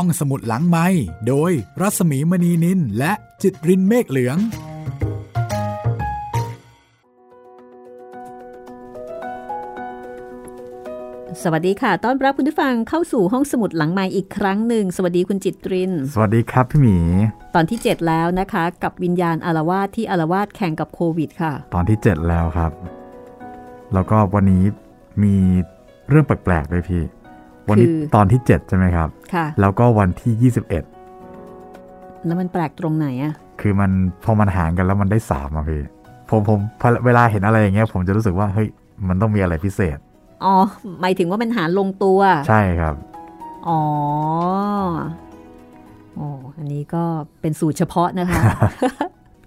ห้องสมุดหลังไม้โดยรัสมีมณีนินและจิตรินเมฆเหลือง สวัสดีค่ะ ต้อนรับคุณผู้ฟังเข้าสู่ห้องสมุดหลังไม้อีกครั้งหนึ่ง สวัสดีคุณจิตริน สวัสดีครับพี่หมี ตอนที่ 7 แล้วนะคะ กับวิญญาณอารวาสที่อารวาสแข่งกับโควิดค่ะ ตอนที่ 7 แล้วครับ แล้วก็วันนี้มีเรื่องแปลกๆด้วยพี่ วันนี้คือตอนที่ 7 ใช่ไหมครับ ค่ะ แล้วก็วันที่ 21 แล้วมันแปลกตรงไหนอะคือมันพอมันหารกันแล้วมันได้สามอะพี่ผมผมพอเวลาเห็นอะไรอย่างเงี้ย ผมจะรู้สึกว่าเฮ้ยมันต้องมีอะไรพิเศษ อ๋อ หมายถึงว่ามันหารลงตัว ใช่ครับ อ๋อโอ้อันนี้ก็เป็นสูตรเฉพาะนะคะ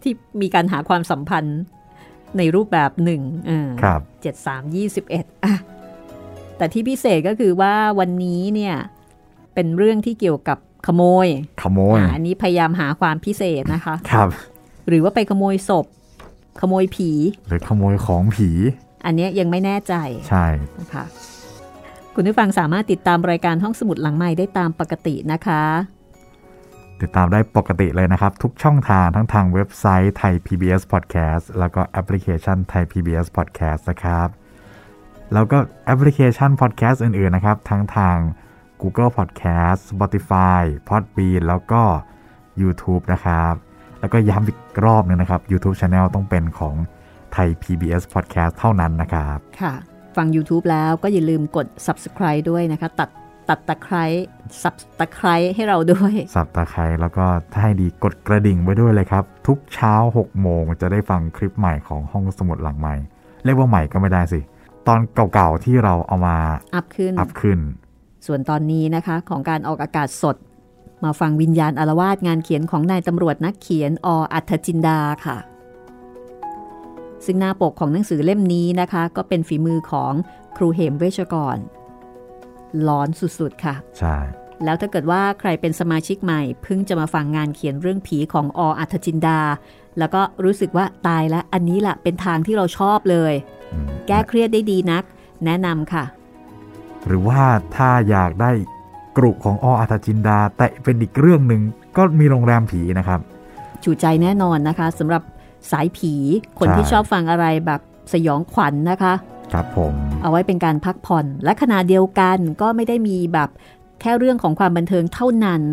ที่มีการหาความสัมพันธ์ในรูปแบบหนึ่งเออครับเจ็ดสามยี่สิบเอ็ดอะ แต่ที่พิเศษก็คือว่าวันนี้เนี่ยเป็นเรื่องที่เกี่ยวกับขโมย ขโมยอ่าอันนี้พยายามหาความพิเศษนะคะ ครับ หรือว่าไปขโมยศพ ขโมยผี หรือขโมยของผี อันเนี้ยยังไม่แน่ใจ ใช่นะคะคุณผู้ฟังสามารถติดตามรายการห้องสมุดหลังใหม่ได้ตามปกตินะคะ ติดตามได้ปกติเลยนะครับ ทุกช่องทางทั้งทางเว็บไซต์ไทย PBS Podcast แล้วก็แอปพลิเคชันไทย PBS Podcast นะครับ แล้วก็แอปพลิเคชัน Podcast อื่นๆนะครับ ทั้งทาง Google Podcast Spotify Podbean แล้วก็ YouTube นะครับ แล้วก็ย้ำอีกรอบหนึงนะครับ YouTube Channel ต้องเป็นของไทย PBS Podcast เท่านั้นนะครับ ค่ะ ฟัง YouTube แล้วก็อย่าลืมกด subscribe ด้วยนะคะ ตัดตัดตะไคร้สับตะไคร้ให้เราด้วย สับตะไคร้แล้วก็ถ้าให้ดีกดกระดิ่งไว้ด้วยเลยครับ ทุกเช้า6โมงจะได้ฟังคลิปใหม่ของห้องสมุดหลังใหม่ เรียกว่าใหม่ก็ไม่ได้สิ ตอนเก่าๆที่เราเอามาอัพขึ้นอัพขึ้น ส่วนตอนนี้นะคะของการออกอากาศสด มาฟังวิญญาณอารวาสงานเขียนของนายตำรวจนักเขียนออัธจินดาค่ะ ซึ่งหน้าปกของหนังสือเล่มนี้นะคะ ก็เป็นฝีมือของครูเหมเวชกรร้อนสุดๆค่ะ ใช่ แล้วถ้าเกิดว่าใครเป็นสมาชิกใหม่เพิ่งจะมาฟังงานเขียนเรื่องผีของออัธจินดา แล้วก็รู้สึกว่าตายแล้วอันนี้แหละเป็นทางที่เราชอบเลยอืม แก้เครียดได้ดีนัก แนะนำค่ะ หรือว่าถ้าอยากได้กรุของออาตาจินดา แต่เป็นอีกเรื่องหนึ่งก็มีโรงแรมผีนะครับจูใจแน่นอนนะคะสำหรับสายผีคนใช่ที่ชอบฟังอะไรแบบสยองขวัญนะคะ ครับผมเอาไว้เป็นการพักผ่อน และขณะเดียวกันก็ไม่ได้มีแบบแค่เรื่องของความบันเทิงเท่านั้น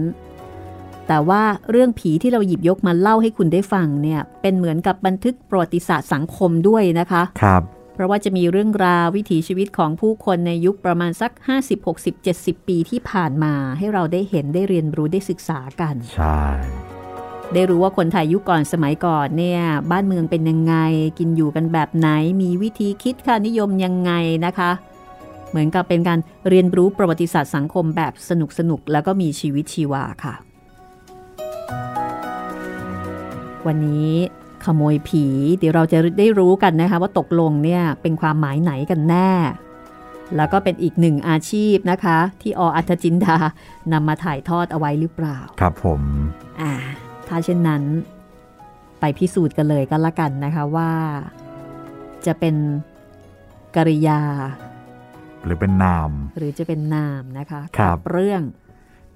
แต่ว่าเรื่องผีที่เราหยิบยกมาเล่าให้คุณได้ฟังเนี่ยเป็นเหมือนกับบันทึกประวัติศาสตร์สังคมด้วยนะคะ ครับ เพราะว่าจะมีเรื่องราววิถีชีวิตของผู้คนในยุคประมาณสัก 50 60 70 ปีที่ผ่านมา ให้เราได้เห็นได้เรียนรู้ได้ศึกษากัน ใช่ ได้รู้ว่าคนไทยยุคก่อนสมัยก่อนเนี่ย บ้านเมืองเป็นยังไง กินอยู่กันแบบไหน มีวิธีคิดค่านิยมยังไงนะคะ เหมือนกับเป็นการเรียนรู้ประวัติศาสตร์สังคมแบบสนุกสนุกๆแล้วก็มีชีวิตชีวาค่ะ วันนี้ ขโมยผี เดี๋ยวเราจะได้รู้กันนะคะว่าตกลงเนี่ยเป็นความหมายไหนกันแน่ แล้วก็เป็นอีกหนึ่งอาชีพนะคะ ที่ออัธจินดานำมาถ่ายทอดเอาไว้หรือเปล่า ครับผมอ่าถ้าเช่นนั้น ไปพิสูจน์กันเลยก็แล้วกันนะคะว่า จะเป็นกริยา หรือเป็นนาม หรือจะเป็นนามนะคะครับกัเรื่อง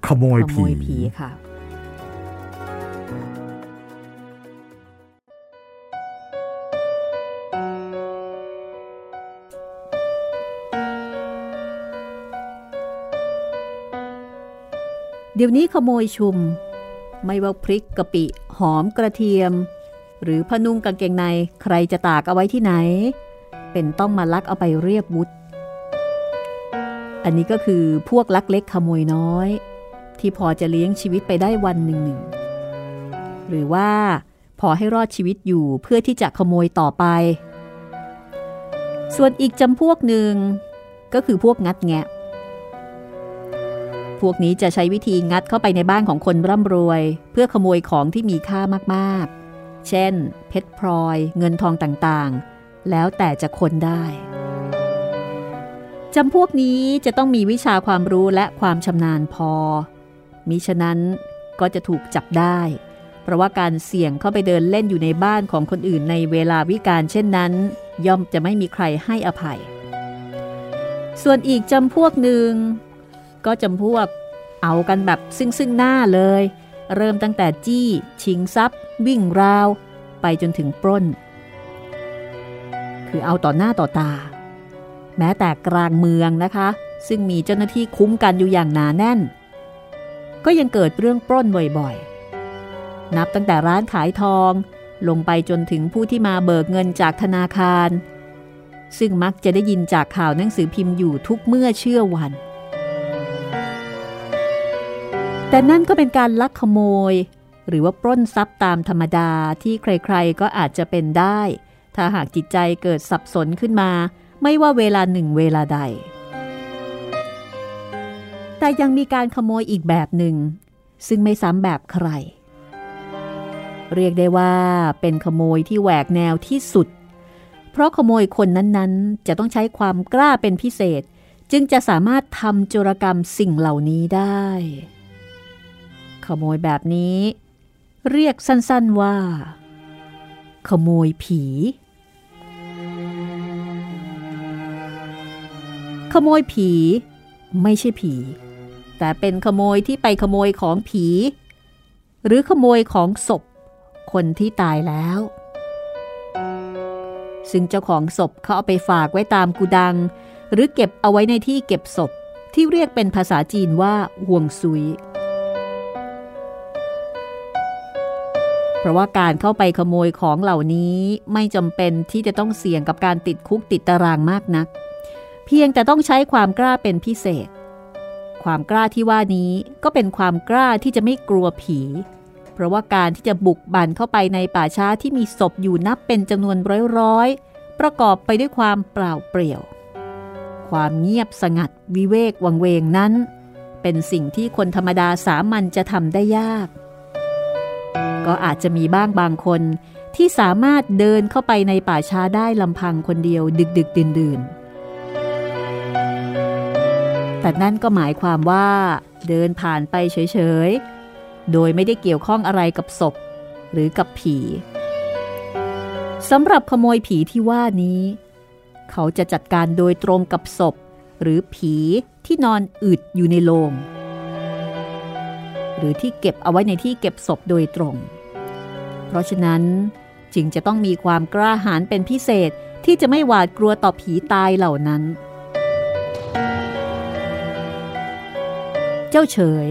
ขโมยขโมผียผีค่ะ ดี๋ยวนี้ขโมยชุม ไม่ว่าพริกกะปิ หอมกระเทียม หรือพนุ่งกางเกงในใครจะตากเอาไว้ที่ไหน เป็นต้องมาลักเอาไปเรียบวุฒอันนี้ก็คือพวกลักเล็กขโมยน้อย ที่พอจะเลี้ยงชีวิตไปได้วันหนึ่งหนึ่งหรือว่าพอให้รอดชีวิตอยู่เพื่อที่จะขโมยต่อไป ส่วนอีกจำพวกหนึ่งก็คือพวกงัดแงะ พวกนี้จะใช้วิธีงัดเข้าไปในบ้านของคนร่ำรวย เพื่อขโมยของที่มีค่ามากๆ เช่น เพชรพลอย เงินทองต่างๆ แล้วแต่จะคนได้จำพวกนี้จะต้องมีวิชาความรู้และความชำนาญพอ มิฉะนั้นก็จะถูกจับได้ เพราะว่าการเสี่ยงเข้าไปเดินเล่นอยู่ในบ้านของคนอื่นในเวลาวิกาลเช่นนั้น ย่อมจะไม่มีใครให้อภัย ส่วนอีกจำพวกหนึ่ง ก็จำพวกเอากันแบบซึ่งซึ่งหน้าเลย เริ่มตั้งแต่จี้ ชิงทรัพย์ วิ่งราว ไปจนถึงปล้น คือเอาต่อหน้าต่อตา แม้แต่กลางเมืองนะคะ ซึ่งมีเจ้าหน้าที่คุ้มกันอยู่อย่างหนาแน่น ก็ยังเกิดเรื่องปล้นบ่อยๆ นับตั้งแต่ร้านขายทองลงไปจนถึงผู้ที่มาเบิกเงินจากธนาคาร ซึ่งมักจะได้ยินจากข่าวหนังสือพิมพ์อยู่ทุกเมื่อเชื่อวัน แต่นั่นก็เป็นการลักขโมย หรือว่าปล้นทรัพย์ตามธรรมดาที่ใครๆก็อาจจะเป็นได้ ถ้าหากจิตใจเกิดสับสนขึ้นมา ไม่ว่าเวลาหนึ่งเวลาใด แต่ยังมีการขโมยอีกแบบหนึ่ง ซึ่งไม่ซ้ำแบบใคร เรียกได้ว่าเป็นขโมยที่แหวกแนวที่สุด เพราะขโมยคนนั้นๆ จะต้องใช้ความกล้าเป็นพิเศษ จึงจะสามารถทำโจรกรรมสิ่งเหล่านี้ได้ โมยแบบนี้ เรียกสั้นๆว่า ขโมยผี ขโมยผี ไม่ใช่ผี แต่เป็นขโมยที่ไปขโมยของผี หรือขโมยของศพ คนที่ตายแล้ว ซึ่งเจ้าของศพเขาเอาไปฝากไว้ตามกุดัง หรือเก็บเอาไว้ในที่เก็บศพที่เรียกเป็นภาษาจีนว่าห่วงซุย เพราะว่าการเข้าไปขโมยของเหล่านี้ไม่จำเป็นที่จะต้องเสี่ยงกับการติดคุกติดตารางมากนัก เพียงแต่ต้องใช้ความกล้าเป็นพิเศษ ความกล้าที่ว่านี้ก็เป็นความกล้าที่จะไม่กลัวผี เพราะว่าการที่จะบุกบันเข้าไปในป่าช้าที่มีศพอยู่นับเป็นจำนวนร้อยๆ ประกอบไปด้วยความเปล่าเปลี่ยว ความเงียบสงัดวิเวกวังเวงนั้น เป็นสิ่งที่คนธรรมดาสามัญจะทำได้ยาก ก็อาจจะมีบ้างบางคนที่สามารถเดินเข้าไปในป่าช้าได้ลำพังคนเดียวดึกดึกดื่นดื่นแต่นั่นก็หมายความว่า เดินผ่านไปเฉยๆ โดยไม่ได้เกี่ยวข้องอะไรกับศพ หรือกับผีสำหรับขโมยผีที่ว่านี้ เขาจะจัดการโดยตรงกับศพ หรือผีที่นอนอึดอยู่ในโลง หรือที่เก็บเอาไว้ในที่เก็บศพโดยตรง เพราะฉะนั้นจึงจะต้องมีความกล้าหาญเป็นพิเศษที่จะไม่หวาดกลัวต่อผีตายเหล่านั้น เจ้าเฉย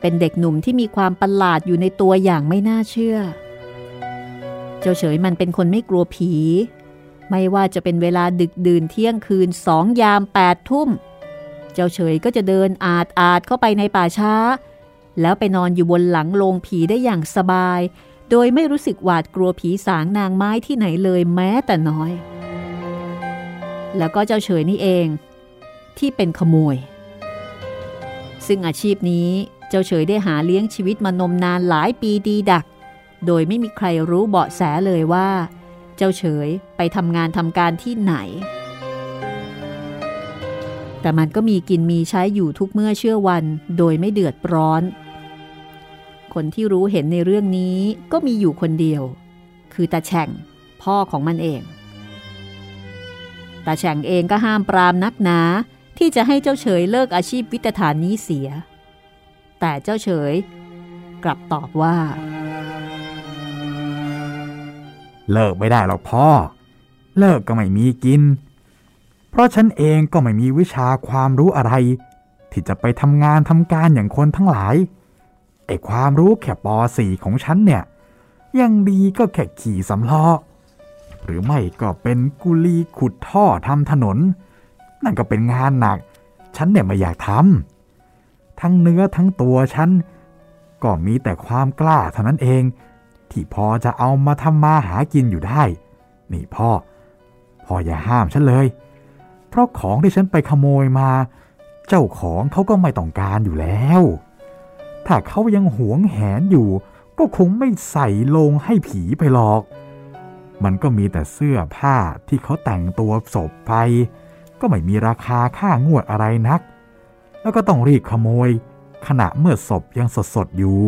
เป็นเด็กหนุ่มที่มีความประหลาดอยู่ในตัวอย่างไม่น่าเชื่อ เจ้าเฉยมันเป็นคนไม่กลัวผี ไม่ว่าจะเป็นเวลาดึกดื่นเที่ยงคืนสองยามแปดทุ่ม เจ้าเฉยก็จะเดินอาดอาดเข้าไปในป่าช้า แล้วไปนอนอยู่บนหลังโลงผีได้อย่างสบาย โดยไม่รู้สึกหวาดกลัวผีสางนางไม้ที่ไหนเลยแม้แต่น้อย แล้วก็เจ้าเฉยนี่เอง ที่เป็นขโมย ซึ่งอาชีพนี้เจ้าเฉยได้หาเลี้ยงชีวิตมานมนานหลายปีดีดัก โดยไม่มีใครรู้เบาะแสเลยว่า เจ้าเฉยไปทำงานทำการที่ไหน แต่มันก็มีกินมีใช้อยู่ทุกเมื่อเชื่อวัน โดยไม่เดือดร้อน คนที่รู้เห็นในเรื่องนี้ก็มีอยู่คนเดียว คือตาแฉ่งพ่อของมันเอง ตาแฉ่งเองก็ห้ามปรามนักหนาที่จะให้เจ้าเฉยเลิกอาชีพวิตฐานนี้เสีย แต่เจ้าเฉยกลับตอบว่า เลิกไม่ได้หรอกพ่อ เลิกก็ไม่มีกิน เพราะฉันเองก็ไม่มีวิชาความรู้อะไร ที่จะไปทำงานทำการอย่างคนทั้งหลาย ไอ้ความรู้แค่ป .4 ของฉันเนี่ย ยังดีก็แค่ขี่สำล้อ หรือไม่ก็เป็นกุลีขุดท่อทำถนน นั่นก็เป็นงานหนัก ฉันเนี่ยไม่อยากทำทั้งเนื้อทั้งตัวฉัน ก็มีแต่ความกล้าเท่านั้นเอง ที่พอจะเอามาทำมาหากินอยู่ได้ นี่พ่อ พ่ออย่าห้ามฉันเลย เพราะของที่ฉันไปขโมยมา เจ้าของเขาก็ไม่ต้องการอยู่แล้ว ถ้าเขายังหวงแหนอยู่ ก็คงไม่ใส่ลงให้ผีไปหรอก มันก็มีแต่เสื้อผ้าที่เขาแต่งตัวศพไป ก็ไม่มีราคาค่างวดอะไรนัก แล้วก็ต้องรีบขโมย ขณะเมื่อศพยังสดๆอยู่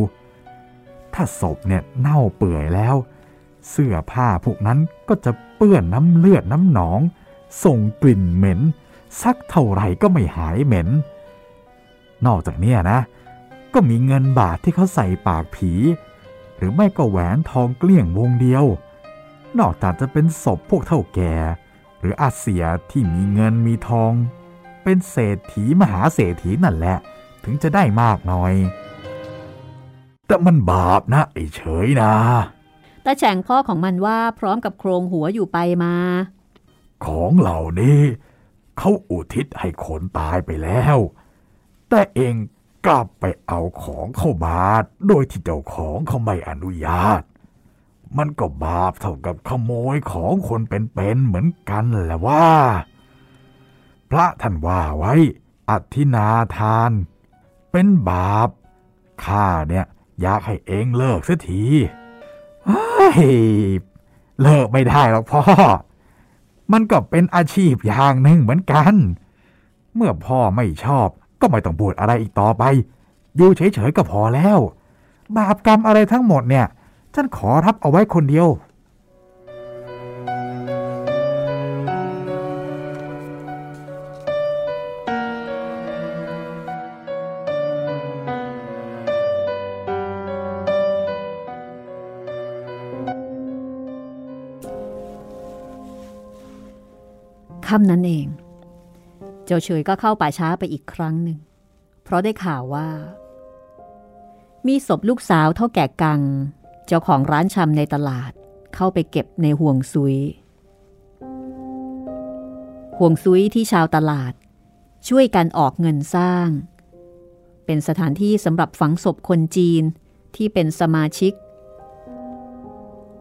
ถ้าศพเนี่ยเน่าเปื่อยแล้ว เสื้อผ้าพวกนั้นก็จะเปื้อนน้ำเลือดน้ำหนอง ส่งกลิ่นเหม็น สักเท่าไหร่ก็ไม่หายเหม็น นอกจากนี้นะ ก็มีเงินบาทที่เขาใส่ปากผี หรือไม่ก็แหวนทองเกลี้ยงวงเดียว นอกจากจะเป็นศพพวกเท่าแก่ หรืออาเซียที่มีเงินมีทอง เป็นเศรษฐีมหาเศรษฐีนั่นแหละ ถึงจะได้มากหน่อย แต่มันบาปนะไอ้เฉยนะตาแฉงพ่อของมันว่าพร้อมกับโครงหัวอยู่ไปมา ของเหล่านี้เขาอุทิศให้คนตายไปแล้ว แต่เอง กลับไปเอาของเข้ามาโดยที่เจ้าของเขาไม่อนุญาต มันก็บาปเท่ากับขโมยของคนเป็นๆเหมือนกันแหละว่า พระท่านว่าไว้ อธินาทาน เป็นบาปข้าเนี่ยอยากให้เองเลิกสักทีเลิกไม่ได้หรอกพ่อ มันก็เป็นอาชีพอย่างหนึ่งเหมือนกัน เมื่อพ่อไม่ชอบ ก็ไม่ต้องพูดอะไรอีกต่อไป อยู่เฉยๆก็พอแล้ว บาปกรรมอะไรทั้งหมดเนี่ยฉันขอรับเอาไว้คนเดียว ค่ำนั้นเอง จ้าเฉยก็เข้าป่าช้าไปอีกครั้งหนึ่ง เพราะได้ข่าวว่า มีศพลูกสาวเท่าแก่กัง เจ้าของร้านชำในตลาดเข้าไปเก็บในห่วงซุย ห่วงซุยที่ชาวตลาด ช่วยกันออกเงินสร้าง เป็นสถานที่สำหรับฝังศพคนจีนที่เป็นสมาชิก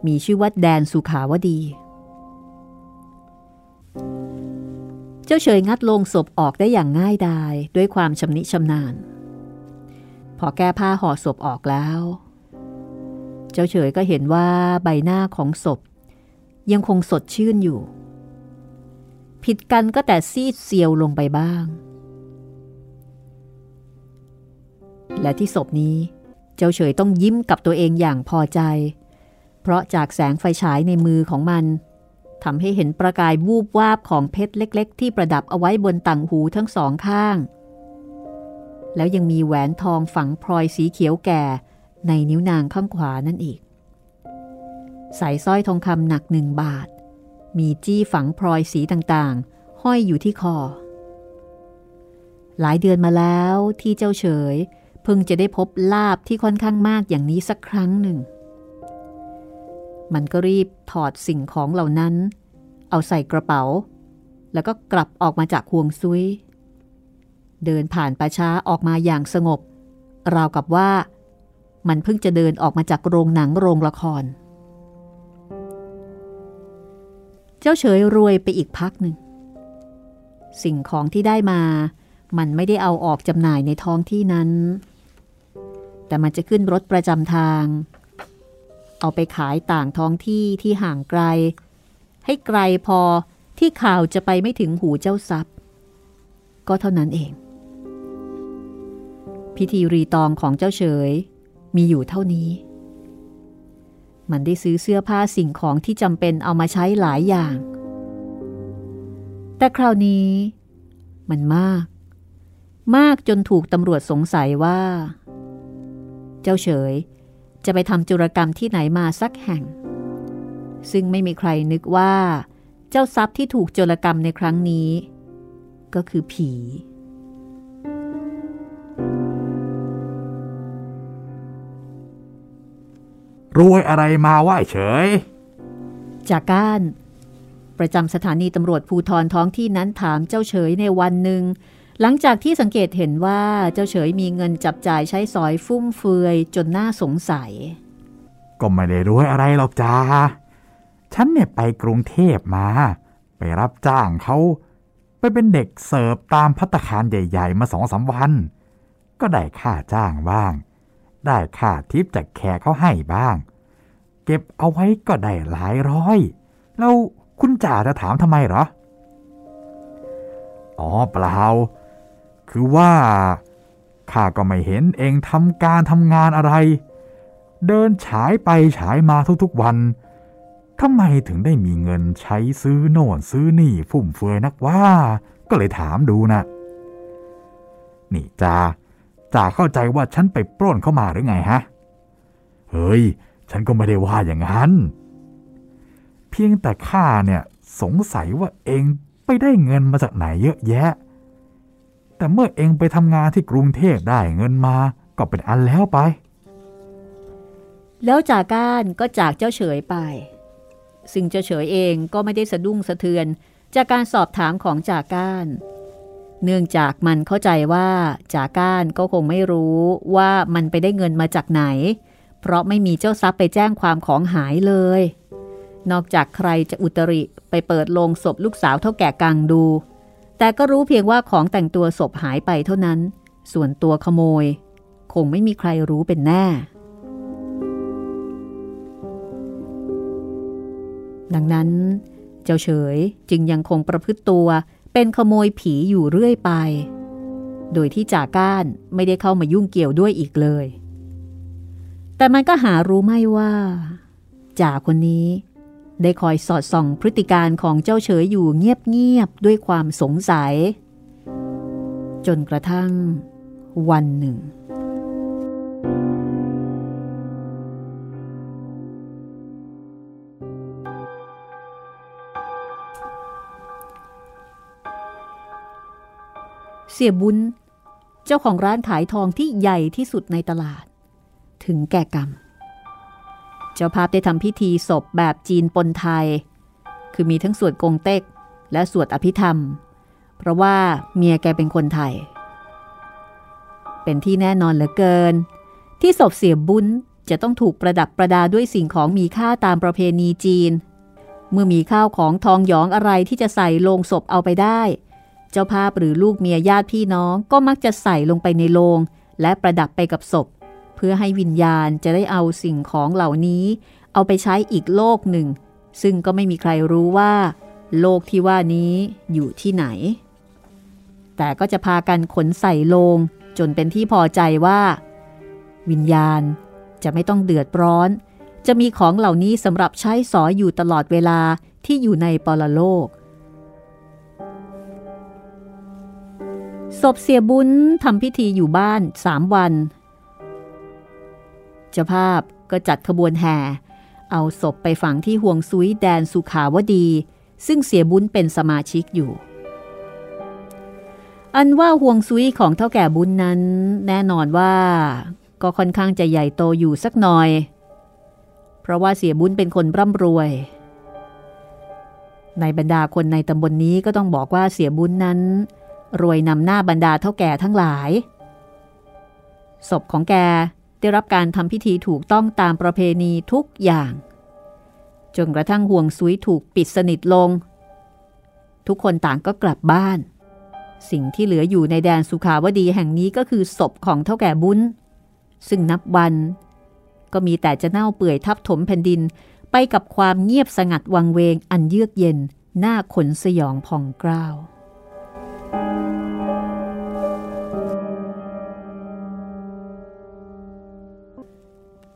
มีชื่อว่าแดนสุขาวดี เจ้าเฉยงัดลงศพออกได้อย่างง่ายดายด้วยความชำนิชำนาญ พอแก้ผ้าห่อศพออกแล้ว เจ้าเฉยก็เห็นว่าใบหน้าของศพ ยังคงสดชื่นอยู่ ผิดกันก็แต่ซีดเซียวลงไปบ้าง และที่ศพนี้เจ้าเฉยต้องยิ้มกับตัวเองอย่างพอใจ เพราะจากแสงไฟฉายในมือของมัน ทำให้เห็นประกายวูบวาบของเพชรเล็ก ๆ ที่ประดับเอาไว้บนต่างหูทั้งสองข้าง แล้วยังมีแหวนทองฝังพลอยสีเขียวแก่ในนิ้วนางข้างขวานั่นอีกใส่สร้อยทองคำหนักหนึ่งบาท มีจี้ฝังพลอยสีต่างๆ ห้อยอยู่ที่คอ หลายเดือนมาแล้วที่เจ้าเฉยเพิ่งจะได้พบลาบที่ค่อนข้างมากอย่างนี้สักครั้งหนึ่ง มันก็รีบถอดสิ่งของเหล่านั้น เอาใส่กระเป๋า แล้วก็กลับออกมาจากห่วงซุย เดินผ่านป่าช้าออกมาอย่างสงบ ราวกับว่า มันเพิ่งจะเดินออกมาจากโรงหนังโรงละคร เจ้าเฉยรวยไปอีกพักหนึ่ง สิ่งของที่ได้มา มันไม่ได้เอาออกจำหน่ายในท้องที่นั้น แต่มันจะขึ้นรถประจำทาง เอาไปขายต่างท้องที่ที่ห่างไกล ให้ไกลพอที่ข่าวจะไปไม่ถึงหูเจ้าทรัพย์ ก็เท่านั้นเอง พิธีรีตองของเจ้าเฉยมีอยู่เท่านี้ มันได้ซื้อเสื้อผ้าสิ่งของที่จำเป็นเอามาใช้หลายอย่าง แต่คราวนี้ มันมาก มากจนถูกตำรวจสงสัยว่า เจ้าเฉย จะไปทำจุรกรรมที่ไหนมาสักแห่ง ซึ่งไม่มีใครนึกว่า เจ้าทรัพย์ที่ถูกจุรกรรมในครั้งนี้ ก็คือผี รวยอะไรมาไหวเฉย จากการประจำสถานีตำรวจภูทรท้องที่นั้นถามเจ้าเฉยในวันหนึ่ง หลังจากที่สังเกตเห็นว่าเจ้าเฉยมีเงินจับจ่ายใช้สอยฟุ่มเฟือยจนน่าสงสัย ก็ไม่ได้รวยอะไรหรอกจ้า ฉันเนี่ยไปกรุงเทพมา ไปรับจ้างเขาไปเป็นเด็กเสิร์ฟตามพัตคารใหญ่ ๆ มาสองสาวัน ก็ได้ค่าจ้างบ้าง ได้ค่าทิปจากแขกเขาให้บ้าง เก็บเอาไว้ก็ได้หลายร้อย แล้วคุณจ่าจะถามทำไมเหรอ อ๋อเปล่า คือว่าข้าก็ไม่เห็นเองทำการทำงานอะไร เดินฉายไปฉายมาทุกๆวันทำไมถึงได้มีเงินใช้ซื้อโน่นซื้อนี่ฟุ่มเฟือยนักว่า ก็เลยถามดูนะนี่จ้าจ่าเข้าใจว่าฉันไปปล้นเข้ามาหรือไงฮะ เฮ้ย ฉันก็ไม่ได้ว่าอย่างนั้น เพียงแต่ข้าเนี่ยสงสัยว่าเองไปได้เงินมาจากไหนเยอะแยะ แต่เมื่อเองไปทำงานที่กรุงเทพได้เงินมาก็เป็นอันแล้วไป แล้วจากก้านก็จากเจ้าเฉยไป ซึ่งเจ้าเฉยเองก็ไม่ได้สะดุ้งสะเทือน จากการสอบถามของจากก้าน เนื่องจากมันเข้าใจว่าจากก้านก็คงไม่รู้ว่ามันไปได้เงินมาจากไหน เพราะไม่มีเจ้าทรัพย์ไปแจ้งความของหายเลย นอกจากใครจะอุตริไปเปิดโลงศพลูกสาวเท่าแก่กังดู แต่ก็รู้เพียงว่าของแต่งตัวศพหายไปเท่านั้น ส่วนตัวขโมย คงไม่มีใครรู้เป็นแน่ ดังนั้นเจ้าเฉยจึงยังคงประพฤติตัวเป็นขโมยผีอยู่เรื่อยไป โดยที่จ่าก้านไม่ได้เข้ามายุ่งเกี่ยวด้วยอีกเลย แต่มันก็หารู้ไม่ว่า จ่าคนนี้ ได้คอยสอดส่องพฤติการของเจ้าเฉยอยู่เงียบๆด้วยความสงสัย จนกระทั่งวันหนึ่ง เสียบุญ เจ้าของร้านขายทองที่ใหญ่ที่สุดในตลาด ถึงแก่กรรม เจ้าภาพได้ทำพิธีศพแบบจีนปนไทย คือมีทั้งสวดกงเต็ก และสวดอภิธรรม เพราะว่าเมียแกเป็นคนไทย เป็นที่แน่นอนเหลือเกิน ที่ศพเสียบุญจะต้องถูกประดับประดาด้วยสิ่งของมีค่าตามประเพณีจีน เมื่อมีข้าวของทองหยองอะไรที่จะใส่ลงศพเอาไปได้ เจ้าภาพหรือลูกเมียญาติพี่น้องก็มักจะใส่ลงไปในโลงและประดับไปกับศพ เพื่อให้วิญญาณจะได้เอาสิ่งของเหล่านี้ เอาไปใช้อีกโลกหนึ่ง ซึ่งก็ไม่มีใครรู้ว่า โลกที่ว่านี้อยู่ที่ไหน แต่ก็จะพากันขนใส่โลงจนเป็นที่พอใจว่า วิญญาณจะไม่ต้องเดือดร้อน จะมีของเหล่านี้สำหรับใช้สอยอยู่ตลอดเวลาที่อยู่ในปรโลกศพเสียบุญทำพิธีอยู่บ้านสามวัน เจ้าภาพก็จัดขบวนแห่ เอาศพไปฝังที่ห่วงซุยแดนสุขาวดี ซึ่งเสียบุญเป็นสมาชิกอยู่ อันว่าห่วงซุยของเท่าแก่บุญนั้น แน่นอนว่า ก็ค่อนข้างจะใหญ่โตอยู่สักหน่อย เพราะว่าเสียบุญเป็นคนร่ำรวย ในบรรดาคนในตำบลนนี้ก็ต้องบอกว่าเสียบุญนั้น รวยนำหน้าบรรดาเท่าแก่ทั้งหลายศพของแก ได้รับการทำพิธีถูกต้องตามประเพณีทุกอย่าง จนกระทั่งห่วงซุยถูกปิดสนิทลง ทุกคนต่างก็กลับบ้าน สิ่งที่เหลืออยู่ในแดนสุขาวดีแห่งนี้ก็คือศพของเท่าแก่บุญซึ่งนับวัน ก็มีแต่จะเน่าเปื่อยทับถมแผ่นดินไปกับความเงียบสงัดวังเวงอันเยือกเย็นหน้าขนสยองผ่องกล้าว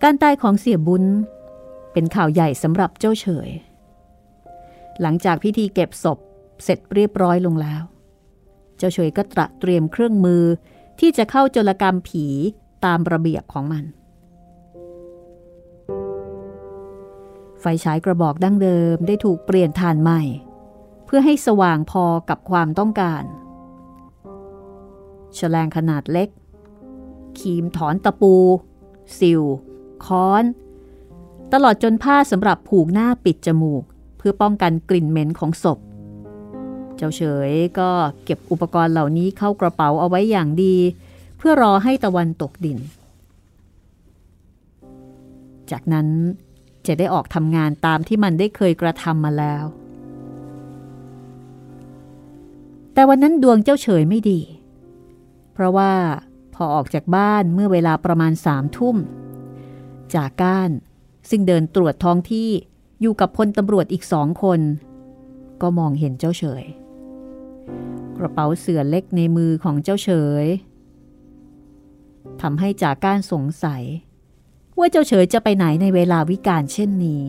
การตายของเสียบุญ เป็นข่าวใหญ่สำหรับเจ้าเฉย หลังจากพิธีเก็บศพเสร็จเรียบร้อยลงแล้ว เจ้าเฉยก็ตระเตรียมเครื่องมือที่จะเข้าโจรกรรมผีตามระเบียบของมัน ไฟฉายกระบอกดั้งเดิมได้ถูกเปลี่ยนฐานใหม่ เพื่อให้สว่างพอกับความต้องการแฉลงขนาดเล็ก คีมถอนตะปู สิว ค้อน ตลอดจนผ้าสำหรับผูกหน้าปิดจมูก เพื่อป้องกันกลิ่นเหม็นของศพ เจ้าเฉยก็เก็บอุปกรณ์เหล่านี้เข้ากระเป๋าเอาไว้อย่างดี เพื่อรอให้ตะวันตกดิน จากนั้นจะได้ออกทำงานตามที่มันได้เคยกระทำมาแล้ว แต่วันนั้นดวงเจ้าเฉยไม่ดี เพราะว่าพอออกจากบ้านเมื่อเวลาประมาณสามทุ่ม จากก้าน ซึ่งเดินตรวจท้องที่อยู่กับพลตำรวจอีกสองคน ก็มองเห็นเจ้าเฉย กระเป๋าเสือเล็กในมือของเจ้าเฉยทำให้จากก้านสงสัย ว่าเจ้าเฉยจะไปไหนในเวลาวิกาลเช่นนี้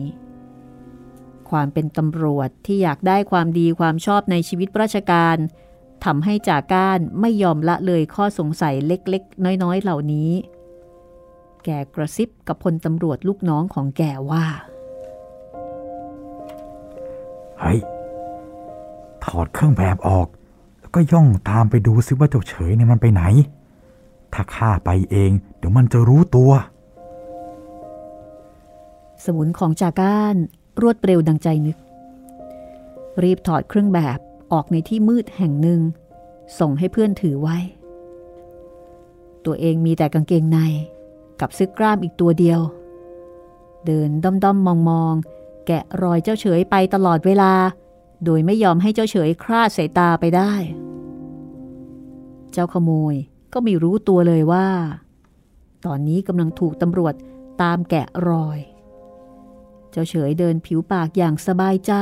ความเป็นตำรวจที่อยากได้ความดีความชอบในชีวิตราชการทำให้จากก้านไม่ยอมละเลยข้อสงสัยเล็กๆ น้อยๆ เหล่านี้ แกกระซิบกับพลตำรวจลูกน้องของแกว่าเฮ้ยถอดเครื่องแบบออก แล้วก็ย่องตามไปดูซิว่าเจ้าเฉยเนี่ยมันไปไหน ถ้าข้าไปเอง เดี๋ยวมันจะรู้ตัว สมุนของจาก้านรวดเร็วดังใจนึก รีบถอดเครื่องแบบออกในที่มืดแห่งหนึ่ง ส่งให้เพื่อนถือไว้ ตัวเองมีแต่กางเกงใน กับซึกกล้ามอีกตัวเดียว เดินด้อมด้อมมองมองแกะรอยเจ้าเฉยไปตลอดเวลา โดยไม่ยอมให้เจ้าเฉยคลาดสายตาไปได้ เจ้าขโมยก็ไม่รู้ตัวเลยว่า ตอนนี้กำลังถูกตำรวจตามแกะรอย เจ้าเฉยเดินผิวปากอย่างสบายใจ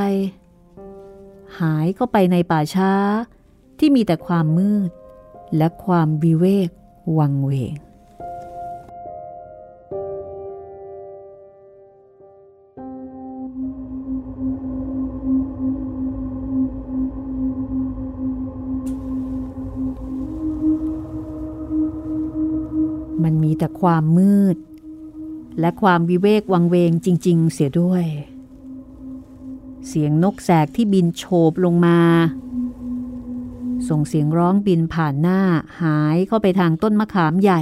หายเข้าไปในป่าช้าที่มีแต่ความมืด และความวิเวกวังเวง มันมีแต่ความมืด และความวิเวกวังเวงจริง ๆ เสียด้วย เสียงนกแสกที่บินโฉบลงมา ส่งเสียงร้องบินผ่านหน้าหายเข้าไปทางต้นมะขามใหญ่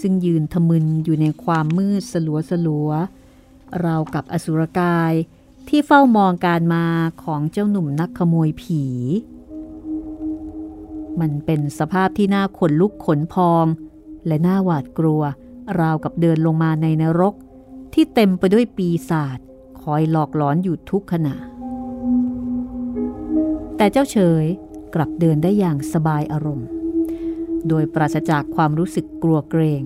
ซึ่งยืนทะมึนอยู่ในความมืดสลัวสลัวราวกับอสุรกายที่เฝ้ามองการมาของเจ้าหนุ่มนักขโมยผี มันเป็นสภาพที่น่าขนลุกขนพอง และหน่าหวาดกลัว ราวกับเดินลงมาในนรก ที่เต็มไปด้วยปีศาจคอยหลอกหลอนอยู่ทุกขณะ แต่เจ้าเฉยกลับเดินได้อย่างสบายอารมณ์ โดยปราศจากความรู้สึกกลัวเกรง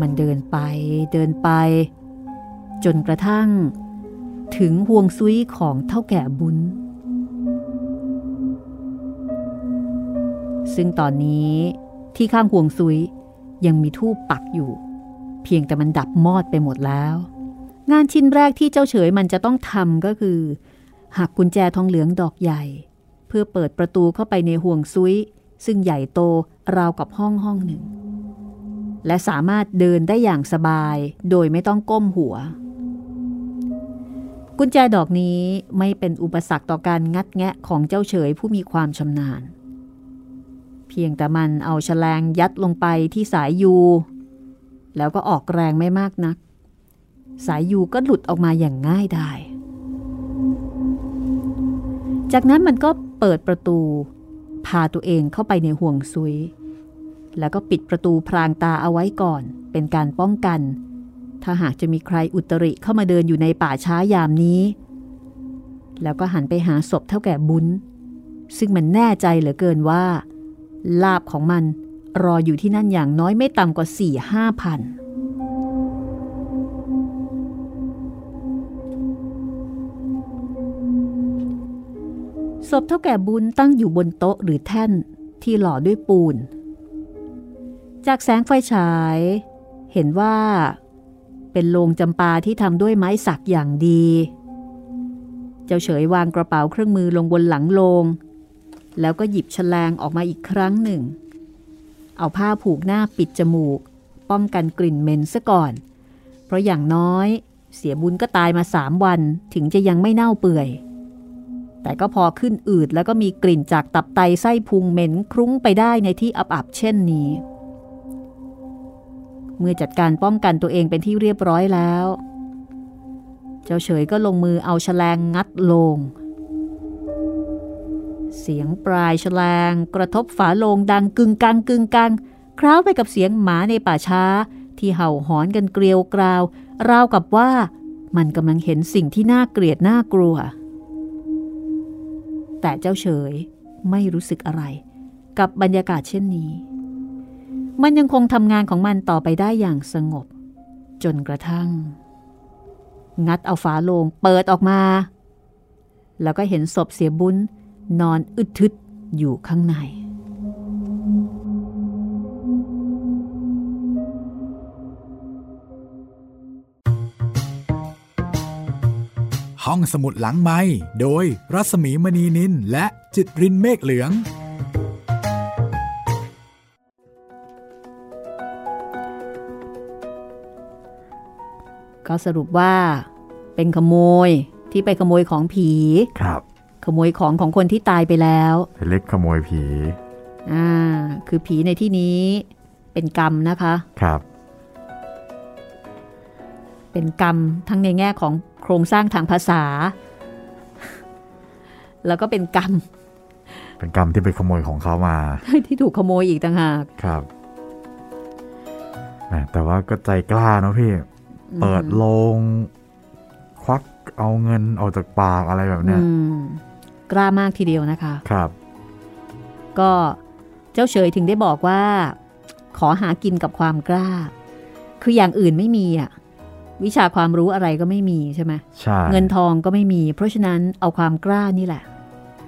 มันเดินไปเดินไป จนกระทั่ง ถึงห่วงซุยของเท่าแก่บุญ ซึ่งตอนนี้ที่ข้างห่วงซุยยังมีทูปปักอยู่ เพียงแต่มันดับมอดไปหมดแล้ว งานชิ้นแรกที่เจ้าเฉยมันจะต้องทำก็คือ หักกุญแจทองเหลืองดอกใหญ่ เพื่อเปิดประตูเข้าไปในห่วงซุยซึ่งใหญ่โตราวกับห้องห้องหนึ่ง และสามารถเดินได้อย่างสบายโดยไม่ต้องก้มหัว กุญแจดอกนี้ไม่เป็นอุปสรรคต่อการงัดแงะของเจ้าเฉยผู้มีความชำนาญ เพียงแต่มันเอาแฉลงยัดลงไปที่สายยู แล้วก็ออกแรงไม่มากนัก สายยูก็หลุดออกมาอย่างง่ายดายจากนั้นมันก็เปิดประตู พาตัวเองเข้าไปในห่วงซุย แล้วก็ปิดประตูพรางตาเอาไว้ก่อน เป็นการป้องกัน ถ้าหากจะมีใครอุตริเข้ามาเดินอยู่ในป่าช้ายามนี้ แล้วก็หันไปหาศพเท่าแก่บุญ ซึ่งมันแน่ใจเหลือเกินว่า ลาบของมันรออยู่ที่นั่นอย่างน้อยไม่ต่ำกว่าสี่ห้าพัน ศพเท่าแก่บุญตั้งอยู่บนโต๊ะหรือแท่นที่หล่อด้วยปูน จากแสงไฟฉาย เห็นว่า เป็นโลงจำปาที่ทำด้วยไม้สักอย่างดี เจ้าเฉยวางกระเป๋าเครื่องมือลงบนหลังโลง แล้วก็หยิบฉลงออกมาอีกครั้งหนึ่ง เอาผ้าผูกหน้าปิดจมูก ป้องกันกลิ่นเหม็นซะก่อน เพราะอย่างน้อย เสียบุญก็ตายมาสามวันถึงจะยังไม่เน่าเปื่อย แต่ก็พอขึ้นอืดแล้วก็มีกลิ่นจากตับไตไส้พุงเหม็นคลุ้งไปได้ในที่อับๆเช่นนี้ เมื่อจัดการป้องกันตัวเองเป็นที่เรียบร้อยแล้ว เจ้าเฉยก็ลงมือเอาฉลงงัดลง เสียงปลายแฉลงกระทบฝาโลงดังกึงกังกึงกังคล้าไปกับเสียงหมาในป่าช้า ที่เห่าหอนกันเกลียวกราว ราวกับว่ามันกำลังเห็นสิ่งที่น่าเกลียดน่ากลัว แต่เจ้าเฉยไม่รู้สึกอะไร กับบรรยากาศเช่นนี้ มันยังคงทำงานของมันต่อไปได้อย่างสงบ จนกระทั่ง งัดเอาฝาโลงเปิดออกมา แล้วก็เห็นศพเสียบุญ นอนอึดทึดอยู่ข้างในหห้องสมุดหลังไม้โดยรัสมีมณีนินและจิตรินเมฆเหลืองก็สรุปว่าเป็นขโมยที่ไปขโมยของผี ครับ ขโมยของของคนที่ตายไปแล้วไปเล็กขโมยผีอ่าคือผีในที่นี้เป็นกรรมนะคะครับ เป็นกรรมทั้งในแง่ของโครงสร้างทางภาษา แล้วก็เป็นกรรม เป็นกรรมที่ไปขโมยของเขามา ที่ถูกขโมยอีกต่างหากครับแหมแต่ว่าก็ใจกล้าเนอะพี่ เปิดโลง ควักเอาเงินออกจากปากอะไรแบบเนี้ยอืม กล้ามากทีเดียวนะคะ ครับ ก็เจ้าเฉยถึงได้บอกว่า ขอหากินกับความกล้า คืออย่างอื่นไม่มีอะวิชาความรู้อะไรก็ไม่มีใช่ไหมใช่เงินทองก็ไม่มี เพราะฉะนั้นเอาความกล้านี่แหละ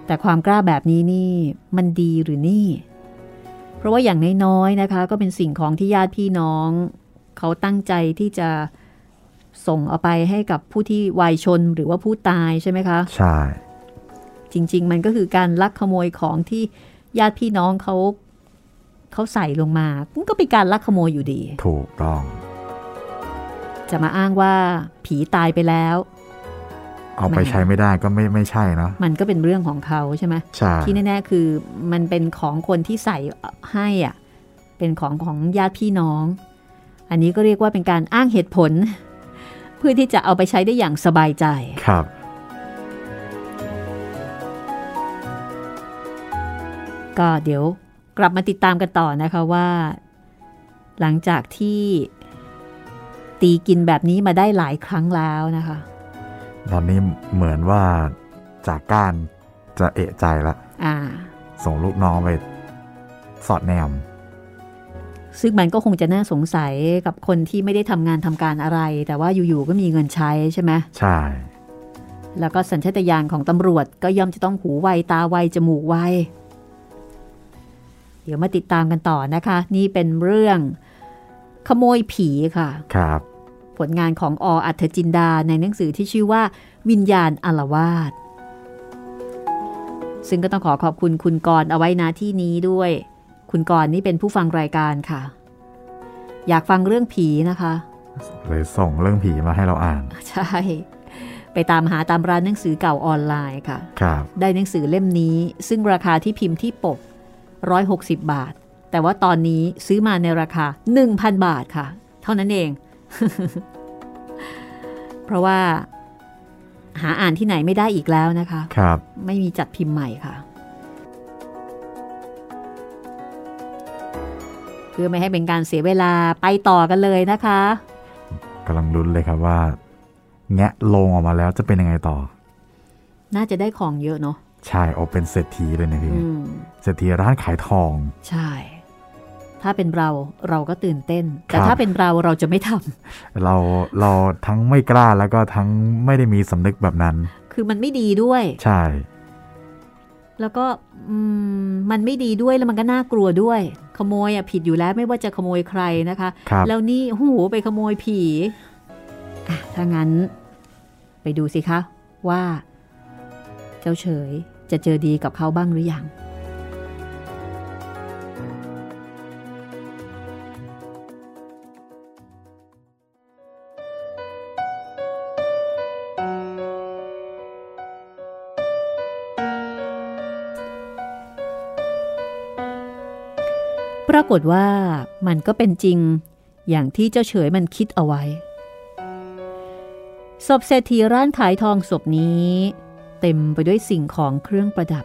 แต่ความกล้าแบบนี้นี่มันดีหรือนี่ เพราะว่าอย่างน้อยๆนะคะ ก็เป็นสิ่งของที่ญาติพี่น้อง เขาตั้งใจที่จะส่งเอาไปให้กับผู้ที่วายชนหรือว่าผู้ตายใช่ไหมคะ ใช่ จริง ๆ มันก็คือการลักขโมยของที่ญาติพี่น้องเขาเขาใส่ลงมามันก็เป็นการลักขโมยอยู่ดี ถูกต้อง จะมาอ้างว่าผีตายไปแล้ว เอาไปใช้ไม่ได้ก็ไม่ไม่ใช่เนอะมันก็เป็นเรื่องของเขาใช่ไหมใช่ที่แน่ๆคือมันเป็นของคนที่ใส่ให้อะเป็นของของญาติพี่น้อง อันนี้ก็เรียกว่าเป็นการอ้างเหตุผล เพื่อที่จะเอาไปใช้ได้อย่างสบายใจครับ ก็เดี๋ยวกลับมาติดตามกันต่อนะคะว่า หลังจากที่ตีกินแบบนี้มาได้หลายครั้งแล้วนะคะ ตอนนี้เหมือนว่าจากก้านจะเอะใจละอ่าส่งลูกน้องไปสอดแนม ซึ่งมันก็คงจะน่าสงสัยกับคนที่ไม่ได้ทำงานทำการอะไร แต่ว่าอยู่ๆก็มีเงินใช้ใช่ไหมใช่ แล้วก็สัญชาตญาณของตำรวจก็ย่อมจะต้องหูไวตาไวจมูกไว เดี๋ยวมาติดตามกันต่อนะคะ นี่เป็นเรื่องขโมยผีค่ะ ครับ ผลงานของออัธจินดาในหนังสือที่ชื่อว่า วิญญาณอลวาดซึ่งก็ต้องขอขอบคุณคุณกรณ์เอาไว้นะที่นี้ด้วย คุณกรณ์นี่เป็นผู้ฟังรายการค่ะ อยากฟังเรื่องผีนะคะเลยส่งเรื่องผีมาให้เราอ่าน ใช่ ไปตามหาตามร้านหนังสือเก่าออนไลน์ค่ะ ครับ ได้หนังสือเล่มนี้ ซึ่งราคาที่พิมพ์ที่ปก 160 บาท แต่ว่าตอนนี้ซื้อมาในราคา 1,000 บาทค่ะ เท่านั้นเอง เพราะว่า หาอ่านที่ไหนไม่ได้อีกแล้วนะคะครับไม่มีจัดพิมพ์ใหม่ค่ะ เพื่อไม่ให้เป็นการเสียเวลาไปต่อกันเลยนะคะกำลังลุ้นเลยครับว่า แงะลงออกมาแล้วจะเป็นยังไงต่อ น่าจะได้ของเยอะเนาะใช่โอเป็นเศรษฐีเลยนะพี่อืม เศรษฐีร้านขายทอง ใช่ ถ้าเป็นเราเราก็ตื่นเต้น แต่ครับถ้าเป็นเราเราจะไม่ทำเราเราทั้งไม่กล้าแล้วก็ทั้งไม่ได้มีสำนึกแบบนั้น คือมันไม่ดีด้วย ใช่ แล้วก็อืมมันไม่ดีด้วยแล้วมันก็น่ากลัวด้วย ขโมยอะผิดอยู่แล้วไม่ว่าจะขโมยใครนะคะครับแล้วนี่โอ้โหไปขโมยผีอะถ้างั้น ไปดูสิคะว่า เจ้าเฉยจะเจอดีกับเขาบ้างหรือยัง รากฏว่ามันก็เป็นจริงอย่างที่เจ้าเฉยมันคิดเอาไว้ ศพเศรษฐีร้านขายทองศพนี้ เต็มไปด้วยสิ่งของเครื่องประดับ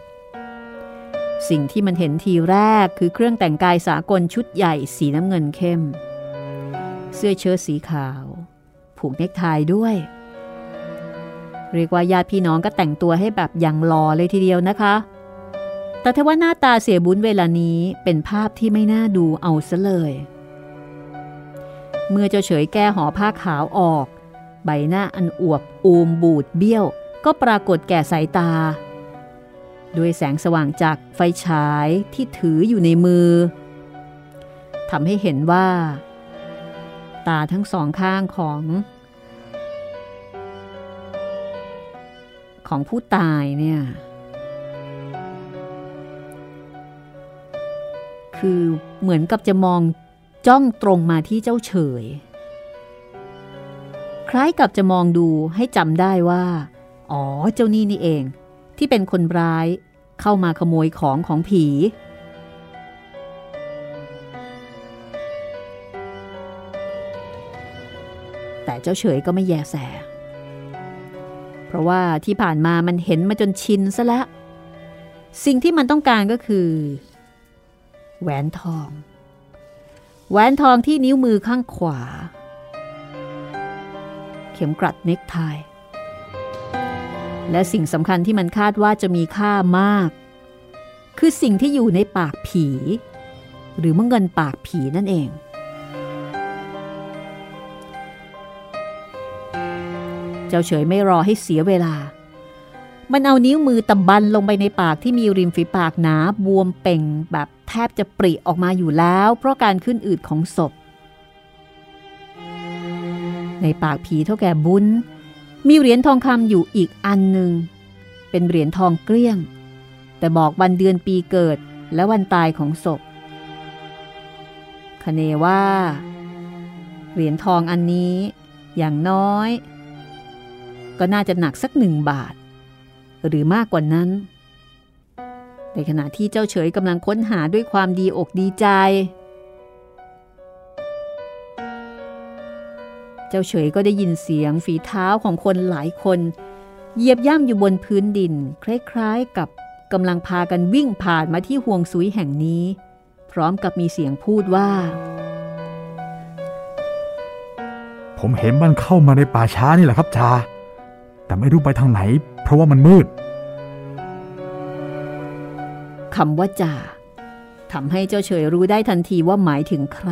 สิ่งที่มันเห็นทีแรกคือเครื่องแต่งกายสากลชุดใหญ่สีน้ำเงินเข้ม เสื้อเชิ้ตสีขาว ผูกเนคไทด้วย เรียกว่าญาติพี่น้องก็แต่งตัวให้แบบอย่างหล่อเลยทีเดียวนะคะ แต่ทว่าหน้าตาเสียบุญเวลานี้เป็นภาพที่ไม่น่าดูเอาซะเลย เมื่อเจ้าเฉยแก้ห่อผ้าขาวออก ใบหน้าอันอวบอูมบูดเบี้ยว ก็ปรากฏแก่สายตา ด้วยแสงสว่างจากไฟฉายที่ถืออยู่ในมือทำให้เห็นว่า ตาทั้งสองข้างของ ของผู้ตายเนี่ย คือเหมือนกับจะมองจ้องตรงมาที่เจ้าเฉย คล้ายกับจะมองดูให้จำได้ว่า อ๋อเจ้านี่นี่เอง ที่เป็นคนร้ายเข้ามาขโมยของของผี แต่เจ้าเฉยก็ไม่แยแส เพราะว่าที่ผ่านมามันเห็นมาจนชินซะแล้ว สิ่งที่มันต้องการก็คือ แหวนทอง แหวนทองที่นิ้วมือข้างขวา เข็มกลัดเน็กไทและสิ่งสำคัญที่มันคาดว่าจะมีค่ามาก คือสิ่งที่อยู่ในปากผี หรือเมื่อเงินปากผีนั่นเอง เจ้าเฉยไม่รอให้เสียเวลา มันเอานิ้วมือตำบันลงไปในปากที่มีริมฝีปากหนาบวมเป่งแบบแทบจะปริออกมาอยู่แล้ว เพราะการขึ้นอืดของศพ ในปากผีเท่าแก่บุญ มีเหรียญทองคำอยู่อีกอันหนึ่ง เป็นเหรียญทองเกลี้ยง แต่บอกวันเดือนปีเกิดและวันตายของศพคเนว่า เหรียญทองอันนี้อย่างน้อย ก็น่าจะหนักสักหนึ่งบาท หรือมากกว่านั้น ในขณะที่เจ้าเฉยกำลังค้นหาด้วยความดีอกดีใจ เจ้าเฉยก็ได้ยินเสียงฝีเท้าของคนหลายคน เหยียบย่ำอยู่บนพื้นดิน คล้ายๆกับกำลังพากันวิ่งผ่านมาที่ห่วงซุยแห่งนี้ พร้อมกับมีเสียงพูดว่า ผมเห็นมันเข้ามาในป่าช้านี่แหละครับชาแต่ไม่รู้ไปทางไหน ราะว่ามันมืดคำว่าจ่าทำให้เจ้าเฉยรู้ได้ทันทีว่าหมายถึงใคร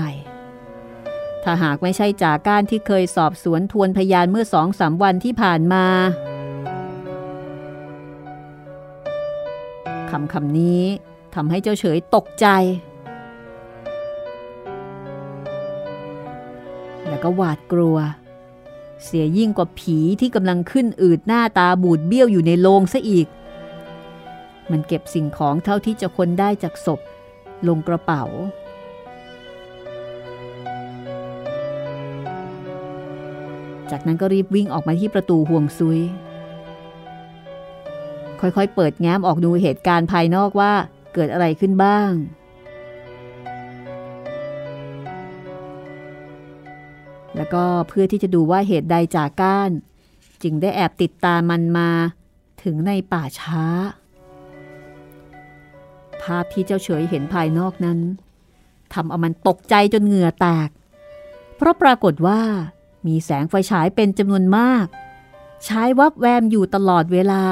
ถ้าหากไม่ใช่จ่าก้านที่เคยสอบสวนทวนพยานเมื่อสองสามวันที่ผ่านมาคำคำนี้ทำให้เจ้าเฉยตกใจ แล้วก็หวาดกลัว เสียยิ่งกว่าผีที่กำลังขึ้นอืดหน้าตาบูดเบี้ยวอยู่ในโลงซะอีก มันเก็บสิ่งของเท่าที่จะคนได้จากศพ ลงกระเป๋า จากนั้นก็รีบวิ่งออกมาที่ประตูห่วงซุย ค่อยๆ เปิดแง้มออกดูเหตุการณ์ภายนอกว่าเกิดอะไรขึ้นบ้าง แล้วก็เพื่อที่จะดูว่าเหตุใดจากก้าน จึงได้แอบติดตามมันมาถึงในป่าช้า ภาพที่เจ้าเฉยเห็นภายนอกนั้นทำเอามันตกใจจนเหงื่อแตก เพราะปรากฏว่ามีแสงไฟฉายเป็นจำนวนมาก ใช้วับแวมอยู่ตลอดเวลา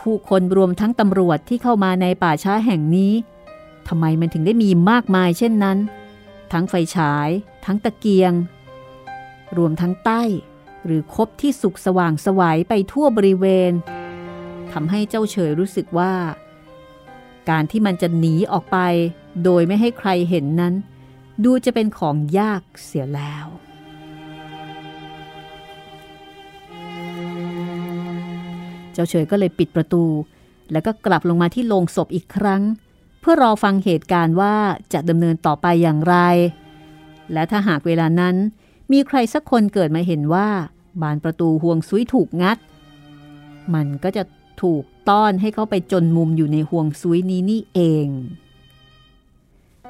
ผู้คนรวมทั้งตำรวจที่เข้ามาในป่าช้าแห่งนี้ทำไมมันถึงได้มีมากมายเช่นนั้น ทั้งไฟฉาย ทั้งตะเกียง รวมทั้งใต้ หรือคบที่สุกสว่างสวัยไปทั่วบริเวณทำให้เจ้าเฉยรู้สึกว่า การที่มันจะหนีออกไป โดยไม่ให้ใครเห็นนั้น ดูจะเป็นของยากเสียแล้ว เจ้าเฉยก็เลยปิดประตู แล้วก็กลับลงมาที่โลงศพอีกครั้ง เพื่อรอฟังเหตุการณ์ว่าจะดำเนินต่อไปอย่างไร และถ้าหากเวลานั้น มีใครสักคนเกิดมาเห็นว่า บานประตูห่วงซุยถูกงัด มันก็จะถูกต้อนให้เขาไปจนมุมอยู่ในห่วงซุยนี้นี่เอง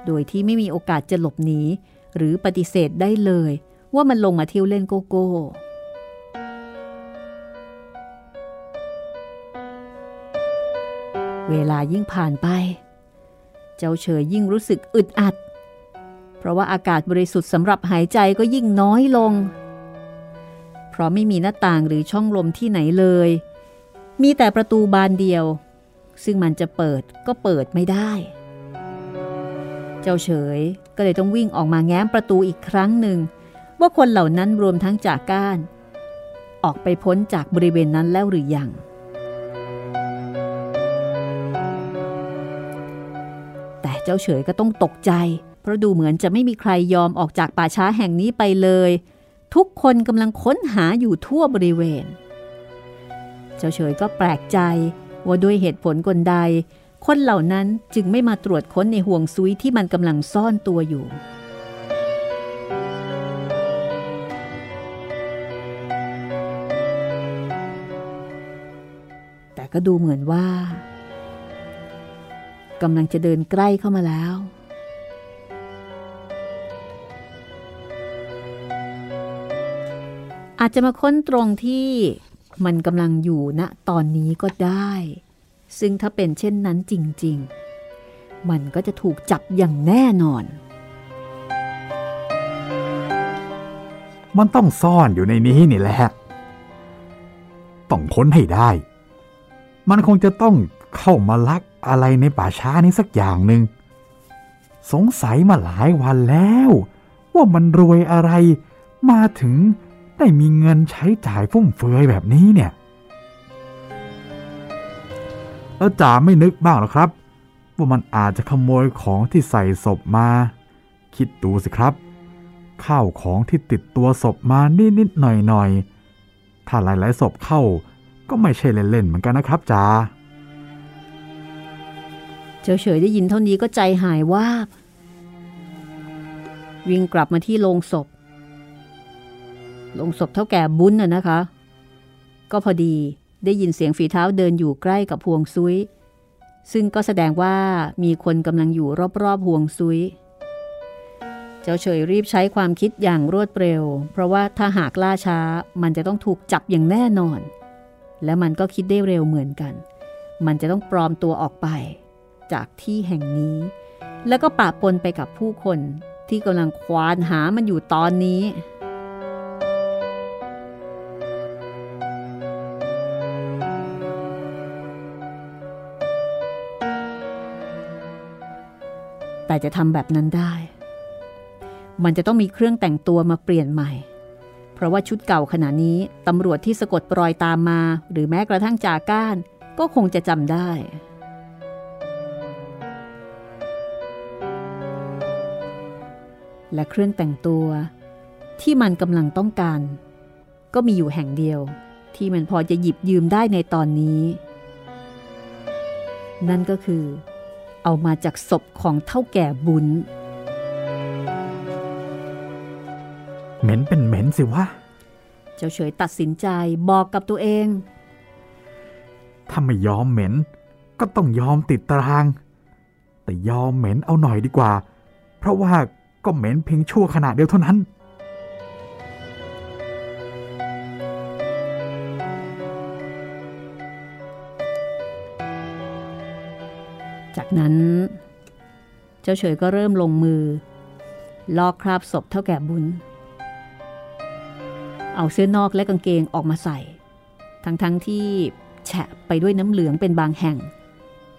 โดยที่ไม่มีโอกาสจะหลบหนีหรือปฏิเสธได้เลย ว่ามันลงมาเที่ยวเล่นโกโก้ เวลายิ่งผ่านไป เจ้าเฉยยิ่งรู้สึกอึดอัดเพราะว่าอากาศบริสุทธิ์สำหรับหายใจก็ยิ่งน้อยลง เพราะไม่มีหน้าต่างหรือช่องลมที่ไหนเลย มีแต่ประตูบานเดียว ซึ่งมันจะเปิดก็เปิดไม่ได้ เจ้าเฉยก็เลยต้องวิ่งออกมาแง้มประตูอีกครั้งหนึ่ง ว่าคนเหล่านั้นรวมทั้งจากก้าน ออกไปพ้นจากบริเวณนั้นแล้วหรือยังแต่เจ้าเฉยก็ต้องตกใจ เพราะดูเหมือนจะไม่มีใครยอมออกจากป่าช้าแห่งนี้ไปเลย ทุกคนกำลังค้นหาอยู่ทั่วบริเวณ เจ้าเฉยก็แปลกใจว่าด้วยเหตุผลกลใด คนเหล่านั้นจึงไม่มาตรวจค้นในห่วงซุยที่มันกำลังซ่อนตัวอยู่แต่ก็ดูเหมือนว่ากำลังจะเดินใกล้เข้ามาแล้ว อาจจะมาค้นตรงที่มันกำลังอยู่ณตอนนี้ก็ได้ ซึ่งถ้าเป็นเช่นนั้นจริง ๆ มันก็จะถูกจับอย่างแน่นอน มันต้องซ่อนอยู่ในนี้นี่แหละ ต้องค้นให้ได้ มันคงจะต้องเข้ามาลักอะไรในป่าช้านี้สักอย่างหนึ่ง สงสัยมาหลายวันแล้ว ว่ามันรวยอะไรมาถึง ได้มีเงินใช้จ่ายฟุ่มเฟือยแบบนี้เนี่ยแล้วจ่าไม่นึกบ้างหรอครับ ว่ามันอาจจะขโมยของที่ใส่ศพมา คิดดูสิครับข้าวของที่ติดตัวศพมานิดๆหน่อยๆ ถ้าหลายๆศพเข้าก็ไม่ใช่เล่นๆเหมือนกันนะครับจ่าเจ้าเฉยได้ยินเท่านี้ก็ใจหายวาบ วิ่งกลับมาที่โลงศพ ลงศพเท่าแก่บุญน่ะนะคะ ก็พอดีได้ยินเสียงฝีเท้าเดินอยู่ใกล้กับพวงซุย ซึ่งก็แสดงว่ามีคนกำลังอยู่รอบๆพวงซุย เจ้าเฉยรีบใช้ความคิดอย่างรวดเร็ว เพราะว่าถ้าหากล่าช้ามันจะต้องถูกจับอย่างแน่นอน และมันก็คิดได้เร็วเหมือนกัน มันจะต้องปลอมตัวออกไป จากที่แห่งนี้ แล้วก็ปะปนไปกับผู้คนที่กำลังควานหามันอยู่ตอนนี้ แต่จะทำแบบนั้นได้ มันจะต้องมีเครื่องแต่งตัวมาเปลี่ยนใหม่ เพราะว่าชุดเก่าขณะนี้ตำรวจที่สะกดรอยตามมา หรือแม้กระทั่งจาก้าน ก็คงจะจำได้และเครื่องแต่งตัว ที่มันกำลังต้องการ ก็มีอยู่แห่งเดียว ที่มันพอจะหยิบยืมได้ในตอนนี้ นั่นก็คือ เอามาจากศพของเท่าแก่บุญ เหม็นเป็นเหม็นสิวะ เจ้าเฉยตัดสินใจบอกกับตัวเอง ถ้าไม่ยอมเหม็น ก็ต้องยอมติดตาราง แต่ยอมเหม็นเอาหน่อยดีกว่า เพราะว่าก็เหม็นเพียงชั่วขณะเดียวเท่านั้น จากนั้นเจ้าเฉยก็เริ่มลงมือ ลอกคราบศพเท่าแก่บุญ เอาเสื้อนอกและกางเกงออกมาใส่ ทั้งๆทที่แฉะไปด้วยน้ำเหลืองเป็นบางแห่ง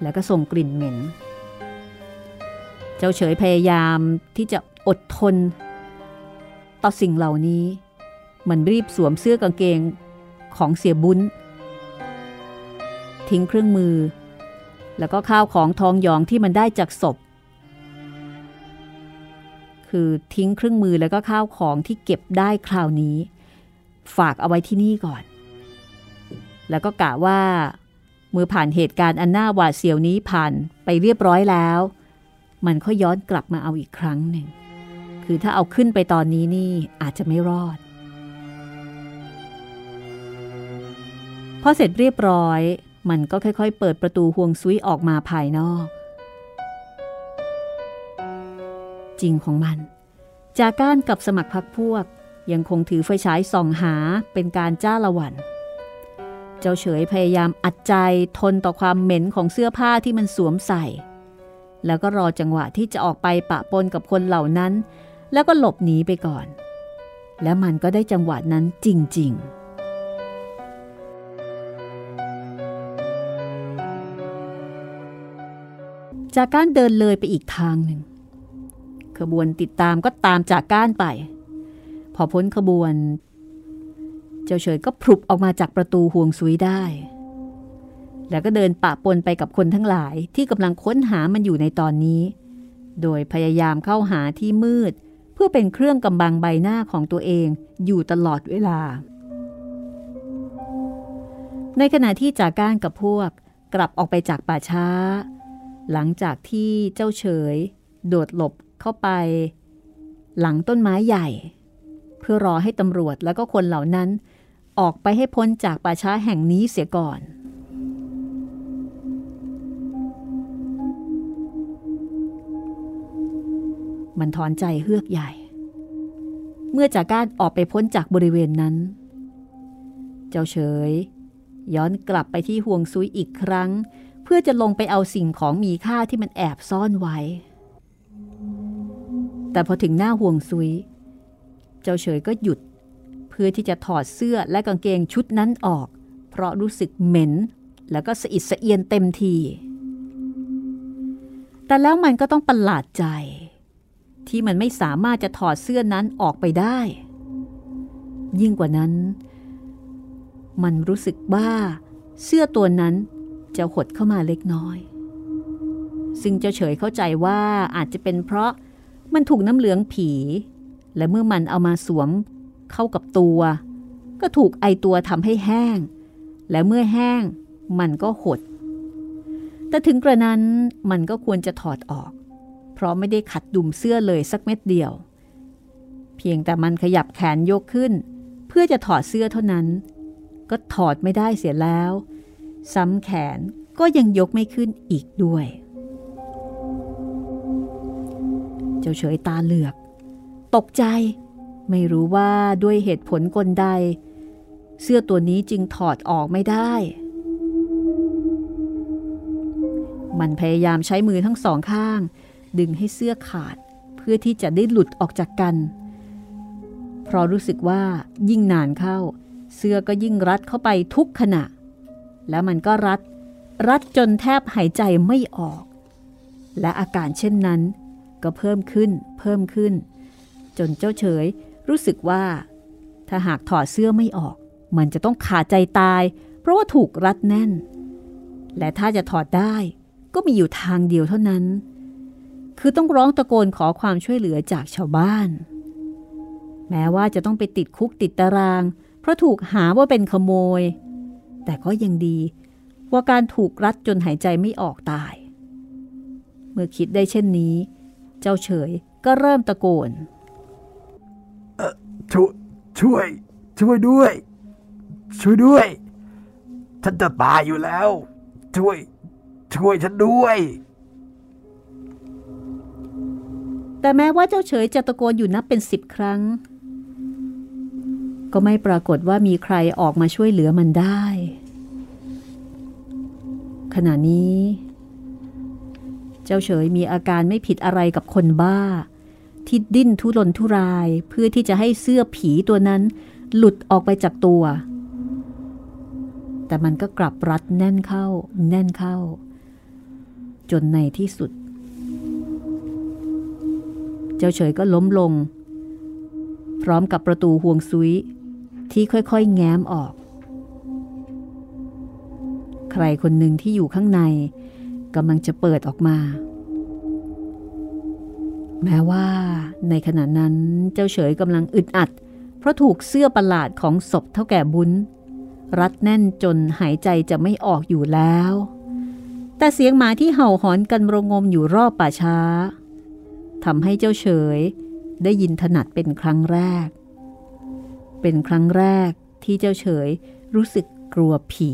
แล้วก็ส่งกลิ่นเหม็น เจ้าเฉยพยายามที่จะอดทน ต่อสิ่งเหล่านี้ มันรีบสวมเสื้อกางเกงของเสียบุญ ทิ้งเครื่องมือ แล้วก็ข้าวของทองหยองที่มันได้จากศพ คือทิ้งเครื่องมือแล้วก็ข้าวของที่เก็บได้คราวนี้ ฝากเอาไว้ที่นี่ก่อน แล้วก็กะว่า เมื่อผ่านเหตุการณ์อันน่าหวาดเสียวนี้ผ่านไปเรียบร้อยแล้ว มันค่อยย้อนกลับมาเอาอีกครั้งหนึ่ง คือถ้าเอาขึ้นไปตอนนี้นี่อาจจะไม่รอดพอเสร็จเรียบร้อย มันก็ค่อยๆ เปิดประตูห่วงซุยออกมาภายนอก จริงของมัน จากก้านกับสมัครพักพวก ยังคงถือไฟฉายส่องหาเป็นการจ้าละวัน เจ้าเฉยพยายามอัดใจทนต่อความเหม็นของเสื้อผ้าที่มันสวมใส่ แล้วก็รอจังหวะที่จะออกไปปะปนกับคนเหล่านั้น แล้วก็หลบหนีไปก่อน และมันก็ได้จังหวะนั้นจริง ๆ จากก้านเดินเลยไปอีกทางหนึ่ง ขบวนติดตามก็ตามจากก้านไป พอพ้นขบวน เจ้าเฉยก็พลุบออกมาจากประตูห่วงซุยได้ แล้วก็เดินปะปนไปกับคนทั้งหลายที่กำลังค้นหามันอยู่ในตอนนี้ โดยพยายามเข้าหาที่มืด เพื่อเป็นเครื่องกำบังใบหน้าของตัวเองอยู่ตลอดเวลา ในขณะที่จากก้านกับพวกกลับออกไปจากป่าช้า หลังจากที่เจ้าเฉย โดดหลบเข้าไป หลังต้นไม้ใหญ่ เพื่อรอให้ตำรวจแล้วก็คนเหล่านั้น ออกไปให้พ้นจากป่าช้าแห่งนี้เสียก่อนมันถอนใจเฮือกใหญ่ เมื่อจากการออกไปพ้นจากบริเวณนั้น เจ้าเฉย ย้อนกลับไปที่ห่วงซุยอีกครั้ง เพื่อจะลงไปเอาสิ่งของมีค่าที่มันแอบซ่อนไว้ แต่พอถึงหน้าห่วงซุย เจ้าเฉยก็หยุด เพื่อที่จะถอดเสื้อและกางเกงชุดนั้นออก เพราะรู้สึกเหม็น แล้วก็สะอิดสะเอียนเต็มที แต่แล้วมันก็ต้องประหลาดใจ ที่มันไม่สามารถจะถอดเสื้อนั้นออกไปได้ ยิ่งกว่านั้น มันรู้สึกว่าเสื้อตัวนั้น จะหดเข้ามาเล็กน้อย ซึ่งเจ้าเฉยเข้าใจว่าอาจจะเป็นเพราะมันถูกน้ำเหลืองผี และเมื่อมันเอามาสวมเข้ากับตัว ก็ถูกไอตัวทำให้แห้ง และเมื่อแห้งมันก็หด แต่ถึงกระนั้นมันก็ควรจะถอดออก เพราะไม่ได้ขัดดุมเสื้อเลยสักเม็ดเดียว เพียงแต่มันขยับแขนยกขึ้น เพื่อจะถอดเสื้อเท่านั้น ก็ถอดไม่ได้เสียแล้ว ซ้ำแขนก็ยังยกไม่ขึ้นอีกด้วย เจ้าเฉยตาเหลือก ตกใจไม่รู้ว่าด้วยเหตุผลกลใด เสื้อตัวนี้จึงถอดออกไม่ได้ มันพยายามใช้มือทั้งสองข้าง ดึงให้เสื้อขาดเพื่อที่จะได้หลุดออกจากกัน เพราะรู้สึกว่ายิ่งนานเข้า เสื้อก็ยิ่งรัดเข้าไปทุกขณะ แล้วมันก็รัด รัดจนแทบหายใจไม่ออก และอาการเช่นนั้น ก็เพิ่มขึ้น เพิ่มขึ้น จนเจ้าเฉยรู้สึกว่า ถ้าหากถอดเสื้อไม่ออก มันจะต้องขาดใจตาย เพราะว่าถูกรัดแน่น และถ้าจะถอดได้ก็มีอยู่ทางเดียวเท่านั้น คือต้องร้องตะโกนขอความช่วยเหลือจากชาวบ้าน แม้ว่าจะต้องไปติดคุกติดตาราง เพราะถูกหาว่าเป็นขโมย แต่ก็ยังดีว่าการถูกรัดจนหายใจไม่ออกตาย เมื่อคิดได้เช่นนี้ เจ้าเฉยก็เริ่มตะโกนช่วยช่วย ช่วยด้วย ช่วยด้วย ฉันจะตายอยู่แล้ว ช่วย ช่วยฉันด้วย แต่แม้ว่าเจ้าเฉยจะตะโกนอยู่นับเป็นสิบครั้ง ก็ไม่ปรากฏว่ามีใครออกมาช่วยเหลือมันได้ ขณะนี้ เจ้าเฉยมีอาการไม่ผิดอะไรกับคนบ้า ที่ดิ้นทุรนทุรายเพื่อที่จะให้เสื้อผีตัวนั้น หลุดออกไปจากตัว แต่มันก็กลับรัดแน่นเข้า แน่นเข้า จนในที่สุด เจ้าเฉยก็ล้มลงพร้อมกับประตูห่วงซุย ที่ค่อยๆ แง้มออก ใครคนหนึ่งที่อยู่ข้างในกำลังจะเปิดออกมา แม้ว่าในขณะนั้นเจ้าเฉยกำลังอึดอัด เพราะถูกเสื้อประหลาดของศพเท่าแก่บุญรัดแน่นจนหายใจจะไม่ออกอยู่แล้ว แต่เสียงหมาที่เห่าหอนกันรงงมอยู่รอบป่าช้าทำให้เจ้าเฉยได้ยินถนัดเป็นครั้งแรก เป็นครั้งแรกที่เจ้าเฉยรู้สึกกลัวผี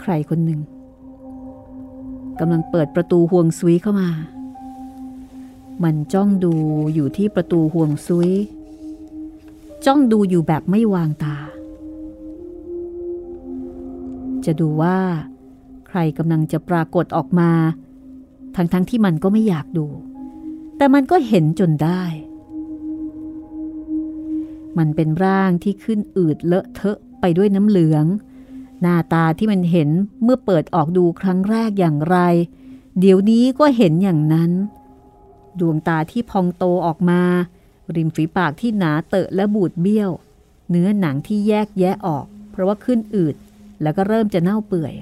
ใครคนหนึ่งกำลังเปิดประตูห่วงซุยเข้ามา มันจ้องดูอยู่ที่ประตูห่วงซุย จ้องดูอยู่แบบไม่วางตา จะดูว่า รกำลังจะปรากฏออกมา ทั้งๆทที่มันก็ไม่อยากดู แต่มันก็เห็นจนได้ มันเป็นร่างที่ขึ้นอืดเลอะเทอะไปด้วยน้ำเหลือง หน้าตาที่มันเห็นเมื่อเปิดออกดูครั้งแรกอย่างไร เดี๋ยวนี้ก็เห็นอย่างนั้น ดวงตาที่พองโตออกมา ริมฝีปากที่หนาเตอะและบูดเบี้ยว เนื้อหนังที่แยกแยะออก เพราะว่าขึ้นอืดแล้วก็เริ่มจะเน่าเปื่อย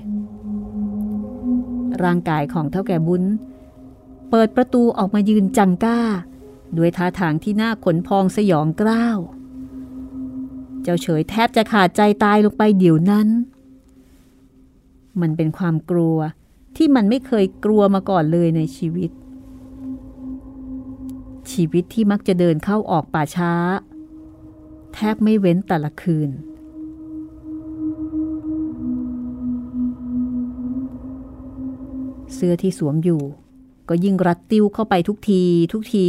ร่างกายของเท่าแก่บุญ เปิดประตูออกมายืนจังก้า ด้วยท่าทางที่น่าขนพองสยองกล้าว เจ้าเฉยแทบจะขาดใจตายลงไปเดี๋ยวนั้น มันเป็นความกลัวที่มันไม่เคยกลัวมาก่อนเลยในชีวิต ชีวิตที่มักจะเดินเข้าออกป่าช้า แทบไม่เว้นแต่ละคืน เสื้อที่สวมอยู่ ก็ยิ่งรัดติ้วเข้าไปทุกทีทุกที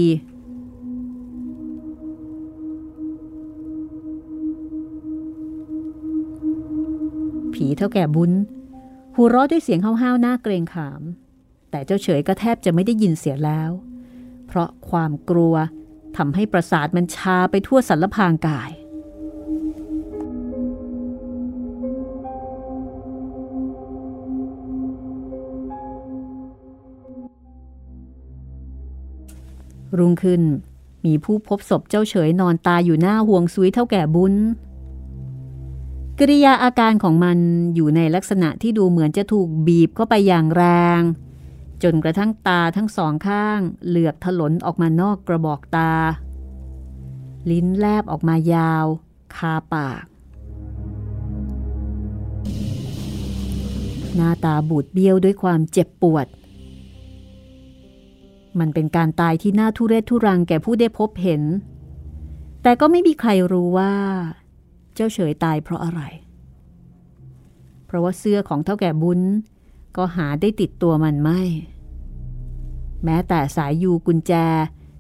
ผีเท่าแก่บุญหัวเราะด้วยเสียงห้าวๆหน้าเกรงขาม แต่เจ้าเฉยก็แทบจะไม่ได้ยินเสียแล้ว เพราะความกลัวทำให้ประสาทมันชาไปทั่วสันลพางกาย รุ่งขึ้น มีผู้พบศพเจ้าเฉยนอนตายอยู่หน้าห่วงซุยเท่าแก่บุญกริยาอาการของมันอยู่ในลักษณะที่ดูเหมือนจะถูกบีบเข้าไปอย่างแรง จนกระทั่งตาทั้งสองข้าง เหลือกถลนออกมานอกกระบอกตา ลิ้นแลบออกมายาว คาปาก หน้าตาบูดเบี้ยวด้วยความเจ็บปวด มันเป็นการตายที่น่าทุเรศทุรังแก่ผู้ได้พบเห็น แต่ก็ไม่มีใครรู้ว่า เจ้าเฉยตายเพราะอะไร เพราะว่าเสื้อของเท่าแก่บุญ ก็หาได้ติดตัวมันไม่ แม้แต่สายยูกุญแจ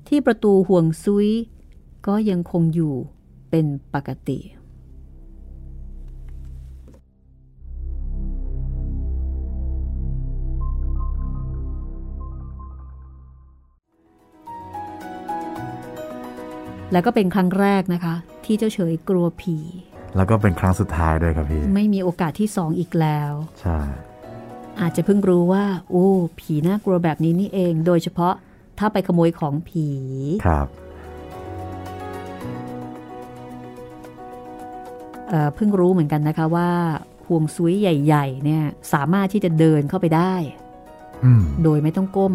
ที่ประตูห่วงซุย ก็ยังคงอยู่เป็นปกติ แล้วก็เป็นครั้งแรกนะคะ ที่เจ้าเฉยกลัวผี แล้วก็เป็นครั้งสุดท้ายด้วยครับพี่ ไม่มีโอกาสที่สองอีกแล้ว ใช่ อาจจะเพิ่งรู้ว่า โอ้ ผีน่ากลัวแบบนี้นี่เอง โดยเฉพาะถ้าไปขโมยของผี ครับ เอ่อ เพิ่งรู้เหมือนกันนะคะว่าห่วงซุยใหญ่ ๆ เนี่ย สามารถที่จะเดินเข้าไปได้อืมโดยไม่ต้องก้ม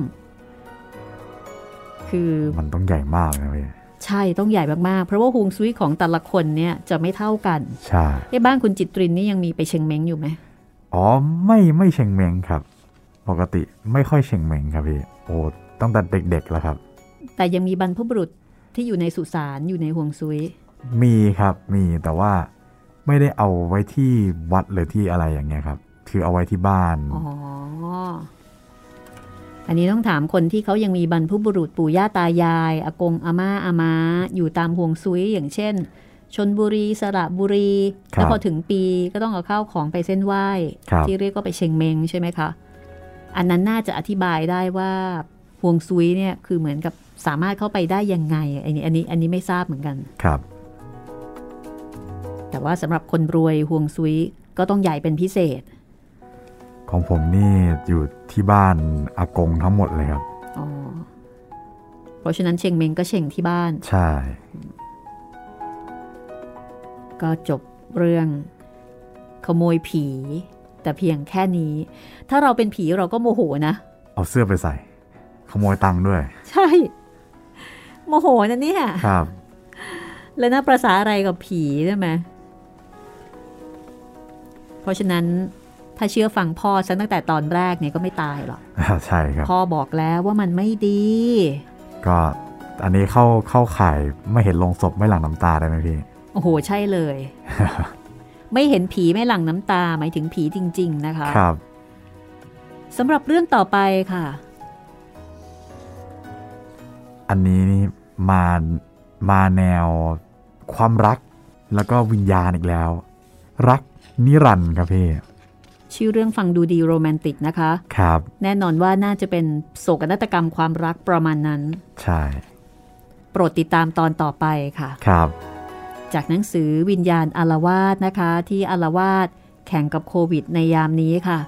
คือ มันต้องใหญ่มากนะพี่ ใช่ต้องใหญ่มาก ๆ เพราะว่าห่วงซุยของแต่ละคนเนี่ยจะไม่เท่ากัน ใช่ไอ้บ้านคุณจิตรินนี่ยังมีไปเชงเม้งอยู่ไหมอ๋อไม่ไม่เชงเมงครับ ปกติไม่ค่อยเชงเมงครับพี่โอ้ตั้งแต่เด็ก ๆ แล้วครับ แต่ยังมีบรรพบุรุษที่อยู่ในสุสานอยู่ในห่วงซุย มีครับมีแต่ว่าไม่ได้เอาไว้ที่วัดหรือที่อะไรอย่างเงี้ยครับ คือเอาไว้ที่บ้าน อ๋อ อันนี้ต้องถามคนที่เขายังมีบรรพบุรุษปู่ย่าตายายอากงอาม่าอามาอยู่ตามห่วงซุยอย่างเช่น ชนบุรีสระบุรีครับแล้วพอถึงปีก็ต้องเอาข้าวของไปเส้นไหว้ครับที่เรียกว่าไปเชงเมงใช่ไหมคะ อันนั้นน่าจะอธิบายได้ว่าห่วงซุยเนี่ยคือเหมือนกับสามารถเข้าไปได้ยังไงอันนี้อันนี้อันนี้ไม่ทราบเหมือนกันครับ แต่ว่าสำหรับคนรวยห่วงซุยก็ต้องใหญ่เป็นพิเศษ ของผมนี่อยู่ที่บ้านอากงทั้งหมดเลยครับอ๋อเพราะฉะนั้นเชงเมงก็เชงที่บ้าน ใช่ ก็จบเรื่องขโมยผี แต่เพียงแค่นี้ ถ้าเราเป็นผีเราก็โมโหนะ เอาเสื้อไปใส่ ขโมยตังค์ด้วย ใช่ โมโหนะเนี่ยครับ แล้วน่าประสาอะไรกับผีใช่ไหมเพราะฉะนั้น ถ้าเชื่อฟังพ่อฉันตั้งแต่ตอนแรกเนี่ยก็ไม่ตายหรอกใช่ครับพ่อบอกแล้วว่ามันไม่ดี ก็อันนี้เข้าเข้าข่ายไม่เห็นลงศพไม่หลั่งน้ำตาได้ไหมพี่โอ้โหใช่เลย ไม่เห็นผีไม่หลั่งน้ำตาหมายถึงผีจริง ๆ นะคะครับสำหรับเรื่องต่อไปค่ะ อันนี้นี่มามาแนวความรักแล้วก็วิญญาณอีกแล้ว รักนิรันดร์ครับพี่ ชื่อเรื่องฟังดูดีโรแมนติกนะคะครับ แน่นอนว่าน่าจะเป็นโศกนาฏกรรมความรักประมาณนั้น ใช่ โปรดติดตามตอนต่อไปค่ะ ครับ จากหนังสือวิญญาณอารวาสนะคะ ที่อารวาสแข่งกับโควิดในยามนี้ค่ะ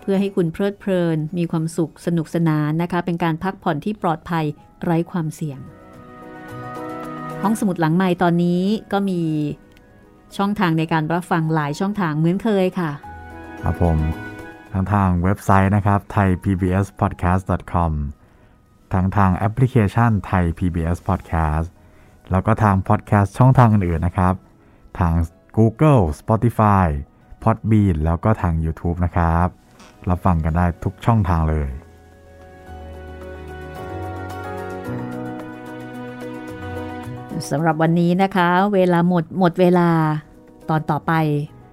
เพื่อให้คุณเพลิดเพลิน มีความสุขสนุกสนานนะคะ เป็นการพักผ่อนที่ปลอดภัยไร้ความเสี่ยง ห้องสมุดหลังใหม่ตอนนี้ก็มีช่องทางในการรับฟังหลายช่องทางเหมือนเคยค่ะ ครับผมทางทางเว็บไซต์นะครับ thaipbspodcast.com ทั้งทางแอปพลิเคชันไทย PBS Podcast แล้วก็ทางพอดแคสต์ช่องทางอื่นๆนะครับ ทาง Google Spotify Podbean แล้วก็ทาง YouTube นะครับ รับฟังกันได้ทุกช่องทางเลย สำหรับวันนี้นะคะ เวลาหมดหมดเวลาตอนต่อไป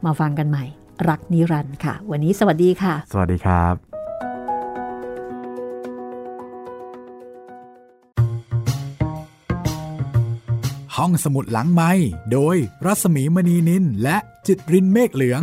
มาฟังกันใหม่ รักนิรันดร์ค่ะ วันนี้สวัสดีค่ะ สวัสดีครับ ห้องสมุดหลังไม้โดยรัสมีมณีนินและจิตรินเมฆเหลือง